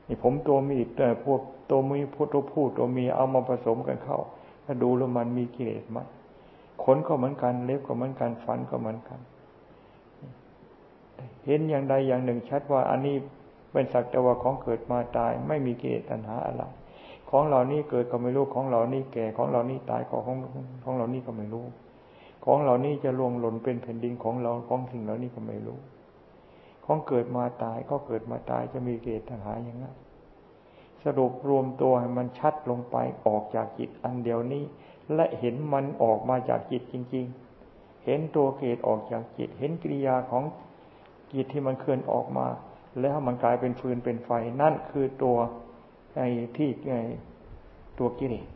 นี่ผมตัวมีแต่พวกตัวมีพวกตัวผู้ตัวมีเอามาผสมกันเข้า ถ้าดูแล้วมันมีกิเลสไหม ขนก็เหมือนกัน เล็บก็เหมือนกัน ฟันก็เหมือนกัน เห็นอย่างใดอย่างหนึ่งชัดว่าอันนี้เป็นสักแต่ว่าของเกิดมาตาย ไม่มีกิเลสตัณหาอะไร ของเหล่านี้เกิดก็ไม่รู้ของเหล่านี้แก่ของเหล่านี้ตายของของของเหล่านี้ก็ไม่รู้ ของเหล่านี้จะลวงหล่นเป็นแผ่นดินของเราของสิ่งเหล่านี้ก็ไม่รู้ ของเกิดมาตายก็เกิดมาตายจะมีกิเลสตัณหาอย่างนั้นสรุปรวมตัวให้มันชัดลงไปออกจากจิตอันเดียวนี้ และเห็นมันออกมาจากจิตจริง ๆ เห็นตัวเกตออกจากจิต เห็นกิริยาของจิตที่มันเคลื่อนออกมา แล้วมันกลายเป็นฟืนเป็นไฟ นั่นคือตัวไอ้ที่ไอ้ตัวกิเลส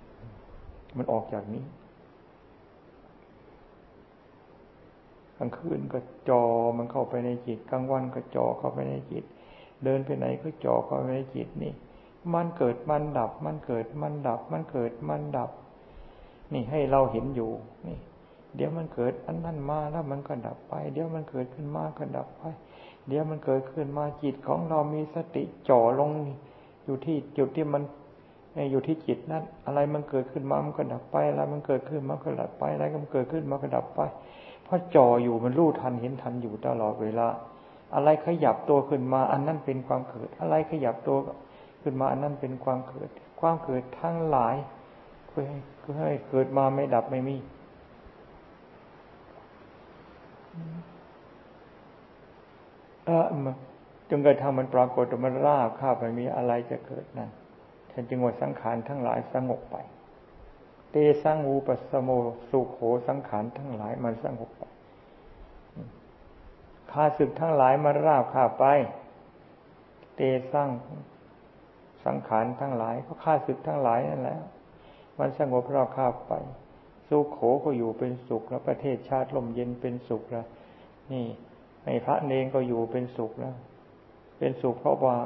มันออกจากนี้กลางคืนก็จอมันเข้าไปในจิตกลางวันก็จอเข้าไปในจิต เดินไปไหนก็จอเข้าไปในจิตนี่ มันเกิดมันดับ มันเกิดมันดับ มันเกิดมันดับ นี่ให้เราเห็นอยู่นี่ เดี๋ยวมันเกิดอันนั้นมาแล้วมันก็ดับไป เดี๋ยวมันเกิดขึ้นมาก็ดับไป เดี๋ยวมันเกิดขึ้นมาจิตของเรามีสติจ่อลงอยู่ที่จุดที่มันอยู่ที่จิตนั้น อะไรมันเกิดขึ้นมา มันก็ดับไป อะไรมันเกิดขึ้นมาก็ดับไป อะไรมันเกิดขึ้นมาก็ดับไป เพราะจ่ออยู่มันรู้ทันเห็นทันอยู่ตลอดเวลา อะไรขยับตัวขึ้นมา อันนั้นเป็นความเกิด อะไรขยับตัวขึ้นมา อันนั้นเป็นความเกิด ความเกิดทั้งหลายเพื่อให้เกิดมาไม่ดับไม่มีเออจงกระทำมันปรากฏมันราบข้าไม่มีอะไรจะเกิดนั่นฉันจึงว่าสังขารทั้งหลายสงบไป เตสังอูปสโมสุโขสังขารทั้งหลายมันสงบไปข้าศึกทั้งหลายมันราบข้าไป เตสังสังขารทั้งหลายก็ฆ่าศึกทั้งหลายนั่นแหละ มันสงบเราข้าไป สุขโขก็อยู่เป็นสุขแล้วประเทศชาติลมเย็นเป็นสุขแล้วนี่ไอ้พระเนงก็อยู่เป็นสุขแล้ว เป็นสุขเพราะว่า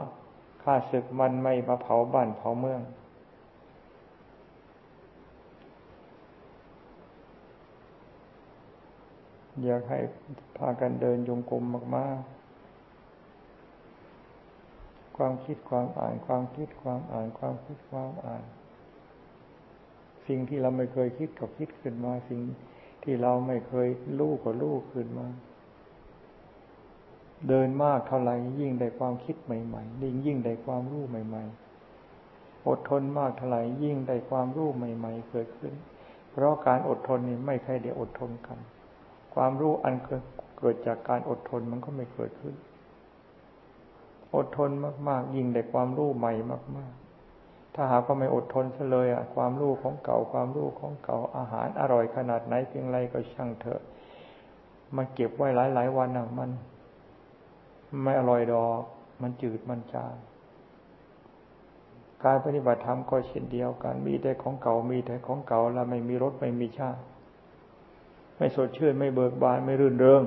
ข้าศึกมันไม่มาเผาบ้านเผาเมือง อยากให้พากันเดินยงกลมมาก ๆ ความคิดความอ่าน ความคิดความอ่าน ความคิดความอ่าน สิ่งที่เราไม่เคยคิดก็คิดขึ้นมา สิ่งที่เราไม่เคยรู้ก็รู้ขึ้นมา เดินมากเท่าไหร่ยิ่งได้ความคิดใหม่ๆยิ่งยิ่งได้ความรู้ใหม่ ๆ อดทนมากเท่าไหร่ยิ่งได้ความรู้ใหม่ ๆ เกิดขึ้น เพราะการอดทนนี่ไม่ใช่เดี๋ยวอดทนกัน ความรู้อันเกิดจากการอดทนมันก็ไม่เกิดขึ้น อดทนมากๆ ยิ่งได้ความรู้ใหม่มากๆ ถ้าหากว่าไม่อดทนซะเลยอะความรู้ของเก่าความรู้ของเก่าอาหารอร่อยขนาดไหนเพียงไรก็ช่างเถอะ มันเก็บไว้หลายๆวันอะมัน ไม่อร่อยดอก มันจืดมันจางการปฏิบัติธรรมก็เช่นเดียวกัน มีแต่ของเก่ามีแต่ของเก่าแล้วไม่มีรสไม่มีชาติ ไม่สดชื่นไม่เบิกบานไม่รื่นเริง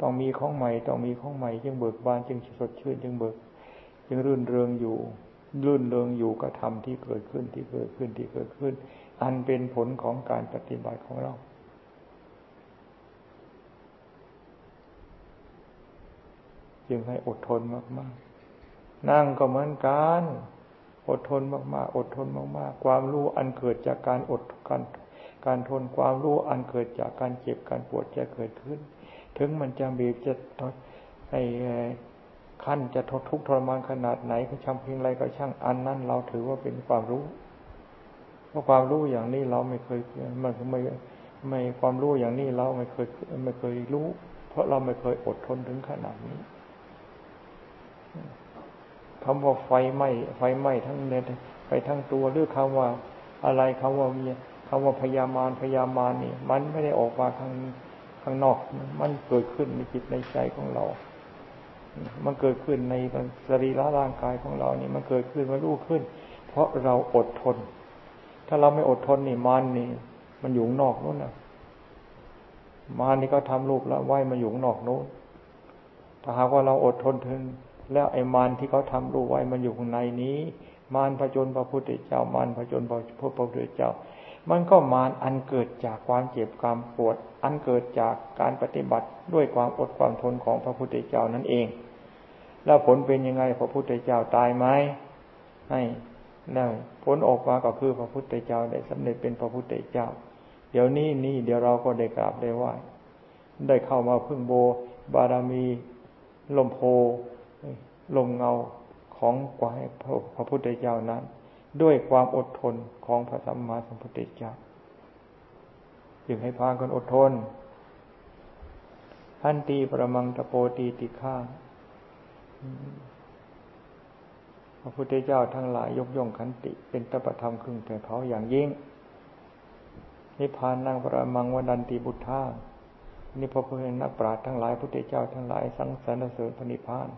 ต้องมีของใหม่ต้องมีของใหม่จึงเบิกบานจึงสดชื่นจึงเบิก จึงรื่นเริงอยู่ รื่นเริงอยู่กับธรรมที่เกิดขึ้นที่เกิดขึ้นที่เกิดขึ้น อันเป็นผลของการปฏิบัติของเราจึงให้อดทนมากๆ นั่งก็เหมือนกัน อดทนมากๆ อดทนมากๆ ความรู้อันเกิดจากการอดการการทนความรู้อันเกิดจากการเจ็บการปวดจะเกิดขึ้น ถึงมันจะบีบจะไอ้ ขั้นจะททุกข์ทรมานขนาดไหนก็ช่างเพียงไรก็ช่างอันนั้นเราถือว่าเป็นความรู้เพราะความรู้อย่างนี้เราไม่เคยมันไม่ไม่ความรู้อย่างนี้เราไม่เคยไม่เคยรู้ เพราะเราไม่เคยอดทนถึงขนาดนี้คำว่าไฟไหม้ไฟไหม้ทั้งเน็ตไปทั้งตัวหรือคำว่าอะไรคำว่ามีคำว่าพยามารพยามารนี่ มันไม่ได้ออกมาข้างข้างนอก มันเกิดขึ้นในจิตในใจของเรา มันเกิดขึ้นในสรีระร่างกายของเรานี่มันเกิดขึ้นมารู้ขึ้น เพราะเราอดทน ถ้าเราไม่อดทนนี่มันนี่ มันอยู่นอกนู้นนะมารนี่ก็ทำรูปแล้วไหวมาอยู่นอกนู้นถ้าหากว่าเราอดทนถึง แล้วไอ้มารที่เขาทำรูปไหวมันอยู่ข้างในนี้มารพระจนพระพุทธเจ้ามารพระจนพระพุทธเจ้า มันก็มารอันเกิดจากความเจ็บความปวด อันเกิดจากการปฏิบัติด้วยความอดความทนของพระพุทธเจ้านั่นเอง แล้วผลเป็นยังไงพระพุทธเจ้าตายไหมให้ได้ผลออกมาก็คือพระพุทธเจ้าได้สำเร็จเป็นพระพุทธเจ้า เดี๋ยวนี้นี่เดี๋ยวเราก็ได้กราบได้ไหว้ได้เข้ามาพึ่งโบบารมีลมโพลมเงาของกวายพระพุทธเจ้านั้น ด้วยความอดทนของพระสัมมาสัมพุทธเจ้าจึงให้พากันอดทนท่านตีประมังตะโปตีติข้างพระพุทธเจ้าทั้งหลายยกย่องขันติ เป็นตปธรรมครึ่งแผ่เขาอย่างยิ่งนิพพานนั่งประมังวดันติบุตธานี่พระพุทธนักปราชญ์ทั้งหลายพุทธเจ้าทั้งหลายสังสรรเสริญพระนิพพาน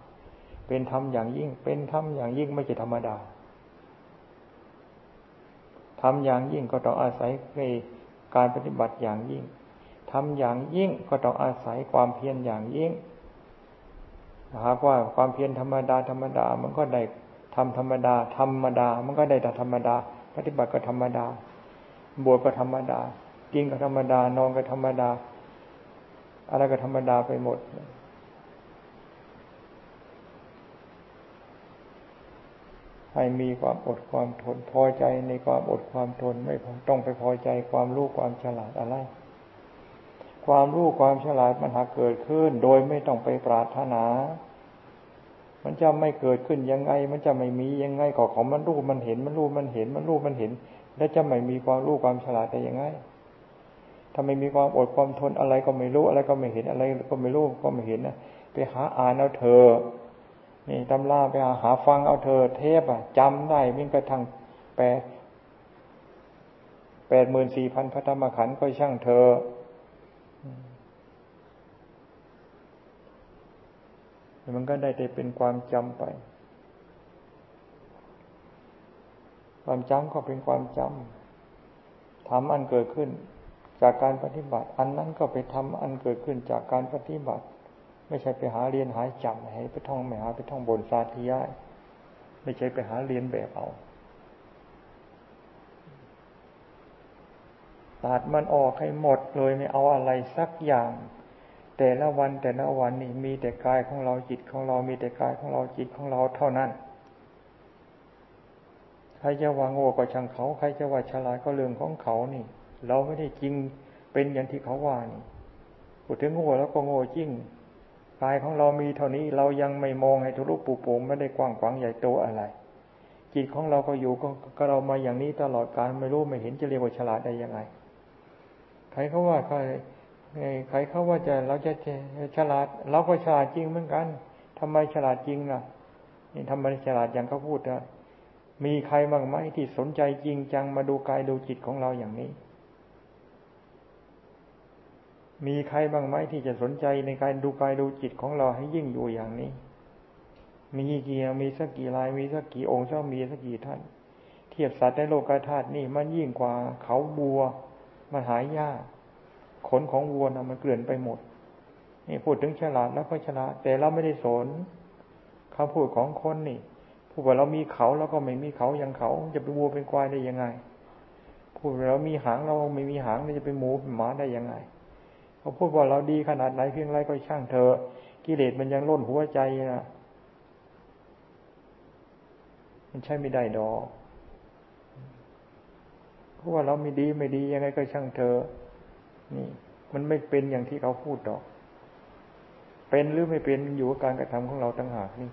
เป็นธรรมอย่างยิ่ง เป็นธรรมอย่างยิ่งไม่ใช่ธรรมดา ทำอย่างยิ่งก็ต้องอาศัยการปฏิบัติอย่างยิ่งทำอย่างยิ่งก็ต้องอาศัยความเพียรอย่างยิ่งหากว่าความเพียรธรรมดาธรรมดา มันก็ได้ทำธรรมดา ธรรมดา มันก็ได้แต่ธรรมดา ปฏิบัติก็ธรรมดา บวชก็ธรรมดา กินก็ธรรมดา นอนก็ธรรมดา อะไรก็ธรรมดาไปหมด ให้มีความอดความทนพอใจในความอดความทนไม่ต้องไปพอใจความรู้ความฉลาดอะไร ความรู้ความฉลาดมันหากเกิดขึ้น โดยไม่ต้องไปปรารถนา มันจะไม่เกิดขึ้นยังไง มันจะไม่มียังไงก็ของมันรู้มันเห็นมันรู้มันเห็นมันรู้มันเห็น แล้วจะไม่มีความรู้ความฉลาดได้ยังไงถ้าไม่มีความอดความทนอะไรก็ไม่รู้อะไรก็ไม่เห็นอะไรก็ไม่รู้ก็ไม่เห็นนะไปหาอ่านเอาเธอ นี่ตำราไปหาหาฟังเอาเธอเทปอะจำได้มิ่งกระทั่งแปดแปดหมื่นสี่พันพระธรรมขันธ์ก็ช่างเธอมันก็ได้แต่เป็นความจำไป ความจำก็เป็นความจำทำอันเกิดขึ้นจากการปฏิบัติ อันนั้นก็ไปทำอันเกิดขึ้นจากการปฏิบัติ ไม่ใช่ไปหาเรียนหาจำให้ไปท่องไม่หาไปท่องบนสาธยายไม่ใช่ไปหาเรียนแบบเอาตัดมันออกให้หมดเลยไม่เอาอะไรสักอย่าง แต่ละวันแต่ละวันนี่มีแต่กายของเราจิตของเรา มีแต่กายของเราจิตของเราเท่านั้น ใครจะว่าโง่ก็ช่างเขาใครจะว่าฉลาดก็เรื่องของเขานี่ เราไม่ได้จริงเป็นอย่างที่เขาว่านี่พูดถึงโง่แล้วก็โง่จริง กายของเรามีเท่านี้เรายังไม่มองให้ทุลุปูโป่งไม่ได้กว้างขวางใหญ่โตอะไร จิตของเราก็อยู่ก็กเรามาอย่างนี้ตลอดการไม่รู้ไม่เห็นจะเรียกว่าฉลาดได้ยังไง ใครเขาว่าใครใครเขาว่าจะเราจะฉลาด เราก็ฉลาดจริงเหมือนกันทำไมฉลาดจริงล่ะนี่ทำไมฉลาดอย่างเขาพูดนะมีใครบ้างไหมที่สนใจจริงจังมาดูกายดูจิตของเราอย่างนี้ มีใครบ้างไหมที่จะสนใจในการดูกายดูจิตของเราให้ยิ่งอยู่อย่างนี้ มีกี่มีสักกี่ลายมีสักกี่องค์เจ้ามีสักกี่ท่าน เทียบสัตว์ในโลกธาตุนี่มันยิ่งกว่าเขาบัว มันหายยากขนของวัวนะมันเกลื่อนไปหมดนี่พูดถึงฉลาดแล้วก็ฉลาด แต่เราไม่ได้สนคำพูดของคนนี่พูดว่าเรามีเขาเราก็ไม่มีเขาอย่างเขาจะเป็นวัวเป็นควายได้ยังไงพูดว่าเรามีหางเราไม่มีหางจะเป็นหมูเป็นหมาได้ยังไง เขาพูดว่าเราดีขนาดไหนเพียงไรก็ช่างเธอ กิเลสมันยังล้นหัวใจนะมันใช่ไม่ได้ดอกเพราะว่าเราไม่ดีไม่ดียังไงก็ช่างเธอ นี่ มันไม่เป็นอย่างที่เขาพูดดอก เป็นหรือไม่เป็นอยู่กับการกระทำของเราต่างหากนี่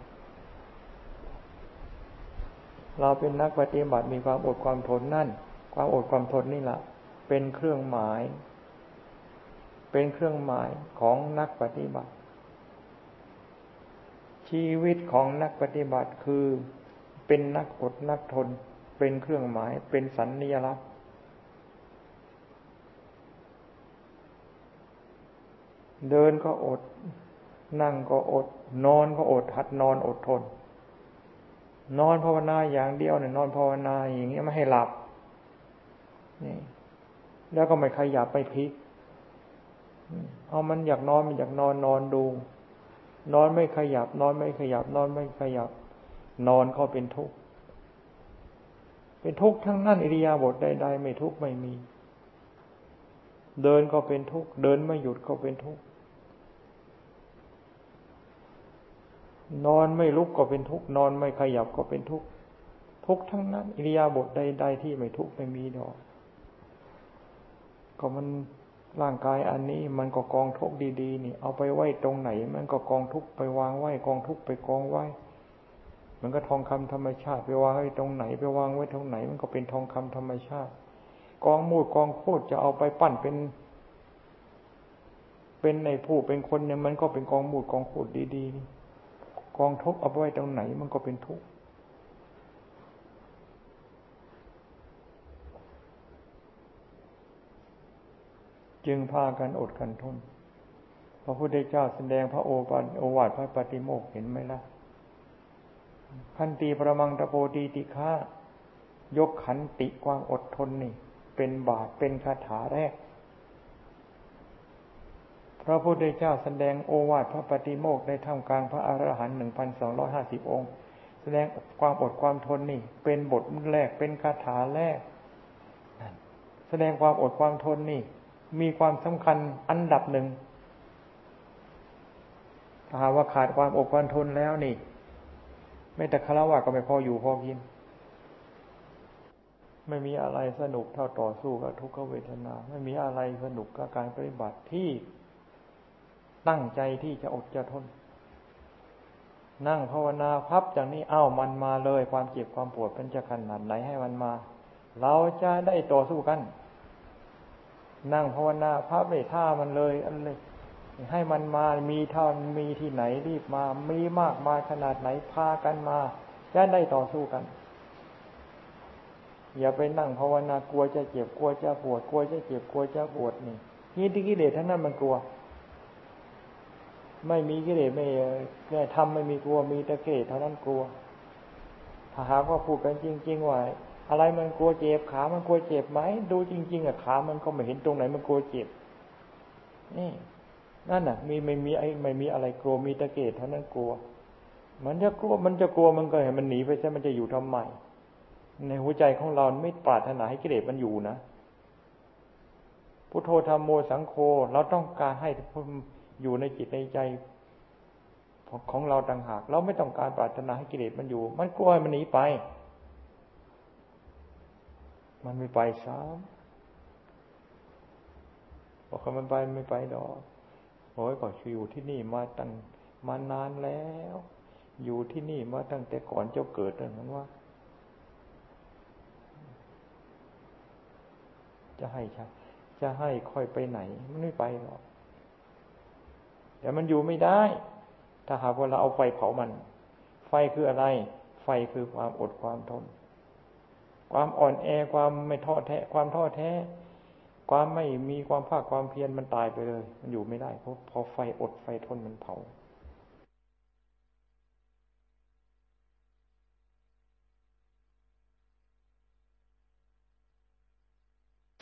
เราเป็นนักปฏิบัติมีความอดความทนนั่น ความอดความทนนี่แหละเป็นเครื่องหมาย เป็นเครื่องหมายของนักปฏิบัติ ชีวิตของนักปฏิบัติคือเป็นนักอดนักทน เป็นเครื่องหมายเป็นสัญญลักษณ์เดินก็อด นั่งก็อด นอนก็อดหัดนอนอดทน นอนภาวนาอย่างเดียวเนี่ยนอนภาวนาอย่างเงี้ยไม่ให้หลับนี่แล้วก็ไม่ขยับไปพลิก เอามันอยากนอนมันอยากนอนนอนดู นอนไม่ขยับ นอนไม่ขยับ นอนไม่ขยับ นอนก็เป็นทุกข์เป็นทุกข์ทั้งนั้นอิริยาบถใดๆไม่ทุกข์ไม่มี เดินก็เป็นทุกข์เดินไม่หยุดก็เป็นทุกข์นอนไม่ลุกก็เป็นทุกข์นอนไม่ขยับก็เป็นทุกข์ทุกข์ทั้งนั้นอิริยาบถใดๆที่ไม่ทุกข์ไม่มีดอก ก็มัน ร่างกายอันนี้มันก็กองทุกดีๆนี่ เอาไปไว้ตรงไหน มันก็กองทุกไปวางไว้กองทุกไปกองไว้ มันก็ทองคำธรรมชาติไปวางไว้ตรงไหนไปวางไว้ตรงไหน มันก็เป็นทองคำธรรมชาติ กองมูดกองโคตรจะเอาไปปั้นเป็น เป็นในผู้เป็นคนเนี่ยมันก็เป็นกองมูดกองโคตรดีๆนี่กองทุกเอาไว้ตรงไหน มันก็เป็นทุกข์ จึงพากันอดกันทน พระพุทธเจ้าแสดงพระโอปันโอวาทพระปฏิโมกเห็นไหมล่ะขันตีประมังตะโปตีติฆายกขันติความอดทนนี่ เป็นบาทเป็นคาถาแรก พระพุทธเจ้าแสดงโอวาทพระปฏิโมกในท่ามกลางพระอรหันต์หนึ่งพันสองร้อยห้าสิบองค์ แสดงความอดความทนนี่ เป็นบทแรกเป็นคาถาแรก แสดงความอดความทนนี่ มีความสำคัญอันดับหนึ่งถ้าหาว่าขาดความอดความทนแล้วนี่ ไม่แต่คารวะก็ไม่พออยู่พอกิน ไม่มีอะไรสนุกเท่าต่อสู้กับทุกขเวทนา ไม่มีอะไรสนุกกับการปฏิบัติที่ตั้งใจที่จะอดจะทน นั่งภาวนาพับจากนี้เอ้ามันมาเลย ความเจ็บความปวดเป็นจะขนาดไหนให้มันมา เราจะได้ต่อสู้กัน นั่งภาวนาพระไม่ท่ามันเลยอันเลยให้มันมามีท่ามีที่ไหนรีบมา มีมากมาขนาดไหนพากันมาจะได้ต่อสู้กัน อย่าไปนั่งภาวนากลัวจะเจ็บกลัวจะปวดกลัวจะเจ็บกลัวจะปวดนี่นี่ที่กิเลสทั้งนั้นมันกลัว ไม่มีกิเลสไม่ทำไม่มีกลัวมีแต่กิเลสเท่านั้นกลัวถ้าหากว่าพูดกันจริง ๆ ว่า อะไรมันกลัวเจ็บขา มันกลัวเจ็บไหมดูจริง ๆอะขา มันก็ไม่เห็นตรงไหนมันกลัวเจ็บนี่นั่นน่ะ มีไม่มีไอ้ไม่มีอะไรกลัวมีตะเกียบเท่านั้นกลัว มันจะกลัวมันจะกลัวมันก็เห็นมันหนีไปใช่มันจะอยู่ทำไมในหัวใจของเราไม่ปรารถนาให้กิเลสมันอยู่นะพุทโธธรรมโมสังโฆเราต้องการให้อยู่ในจิตในใจของเราต่างหาก เราไม่ต้องการปรารถนาให้กิเลสมันอยู่ มันกลัวมันหนีไป มันไม่ไปซ้ำบอกเขามันไปไม่ไปดอกโอ้ยก็อยู่ที่นี่มาตั้งมานานแล้ว อยู่ที่นี่มาตั้งแต่ก่อนเจ้าเกิดนั้นว่า จะให้ใช่จะให้ค่อยไปไหน มันไม่ไปหรอกแต่มันอยู่ไม่ได้ ถ้าหากว่าเราเอาไฟเผามัน ไฟคืออะไร ไฟคือความอดความทน ความอ่อนแอความไม่ท้อแท้ ความท้อแท้ ความไม่มีความภาคความเพียรมันตายไปเลย มันอยู่ไม่ได้เพราะพอไฟอดไฟทนมันเผา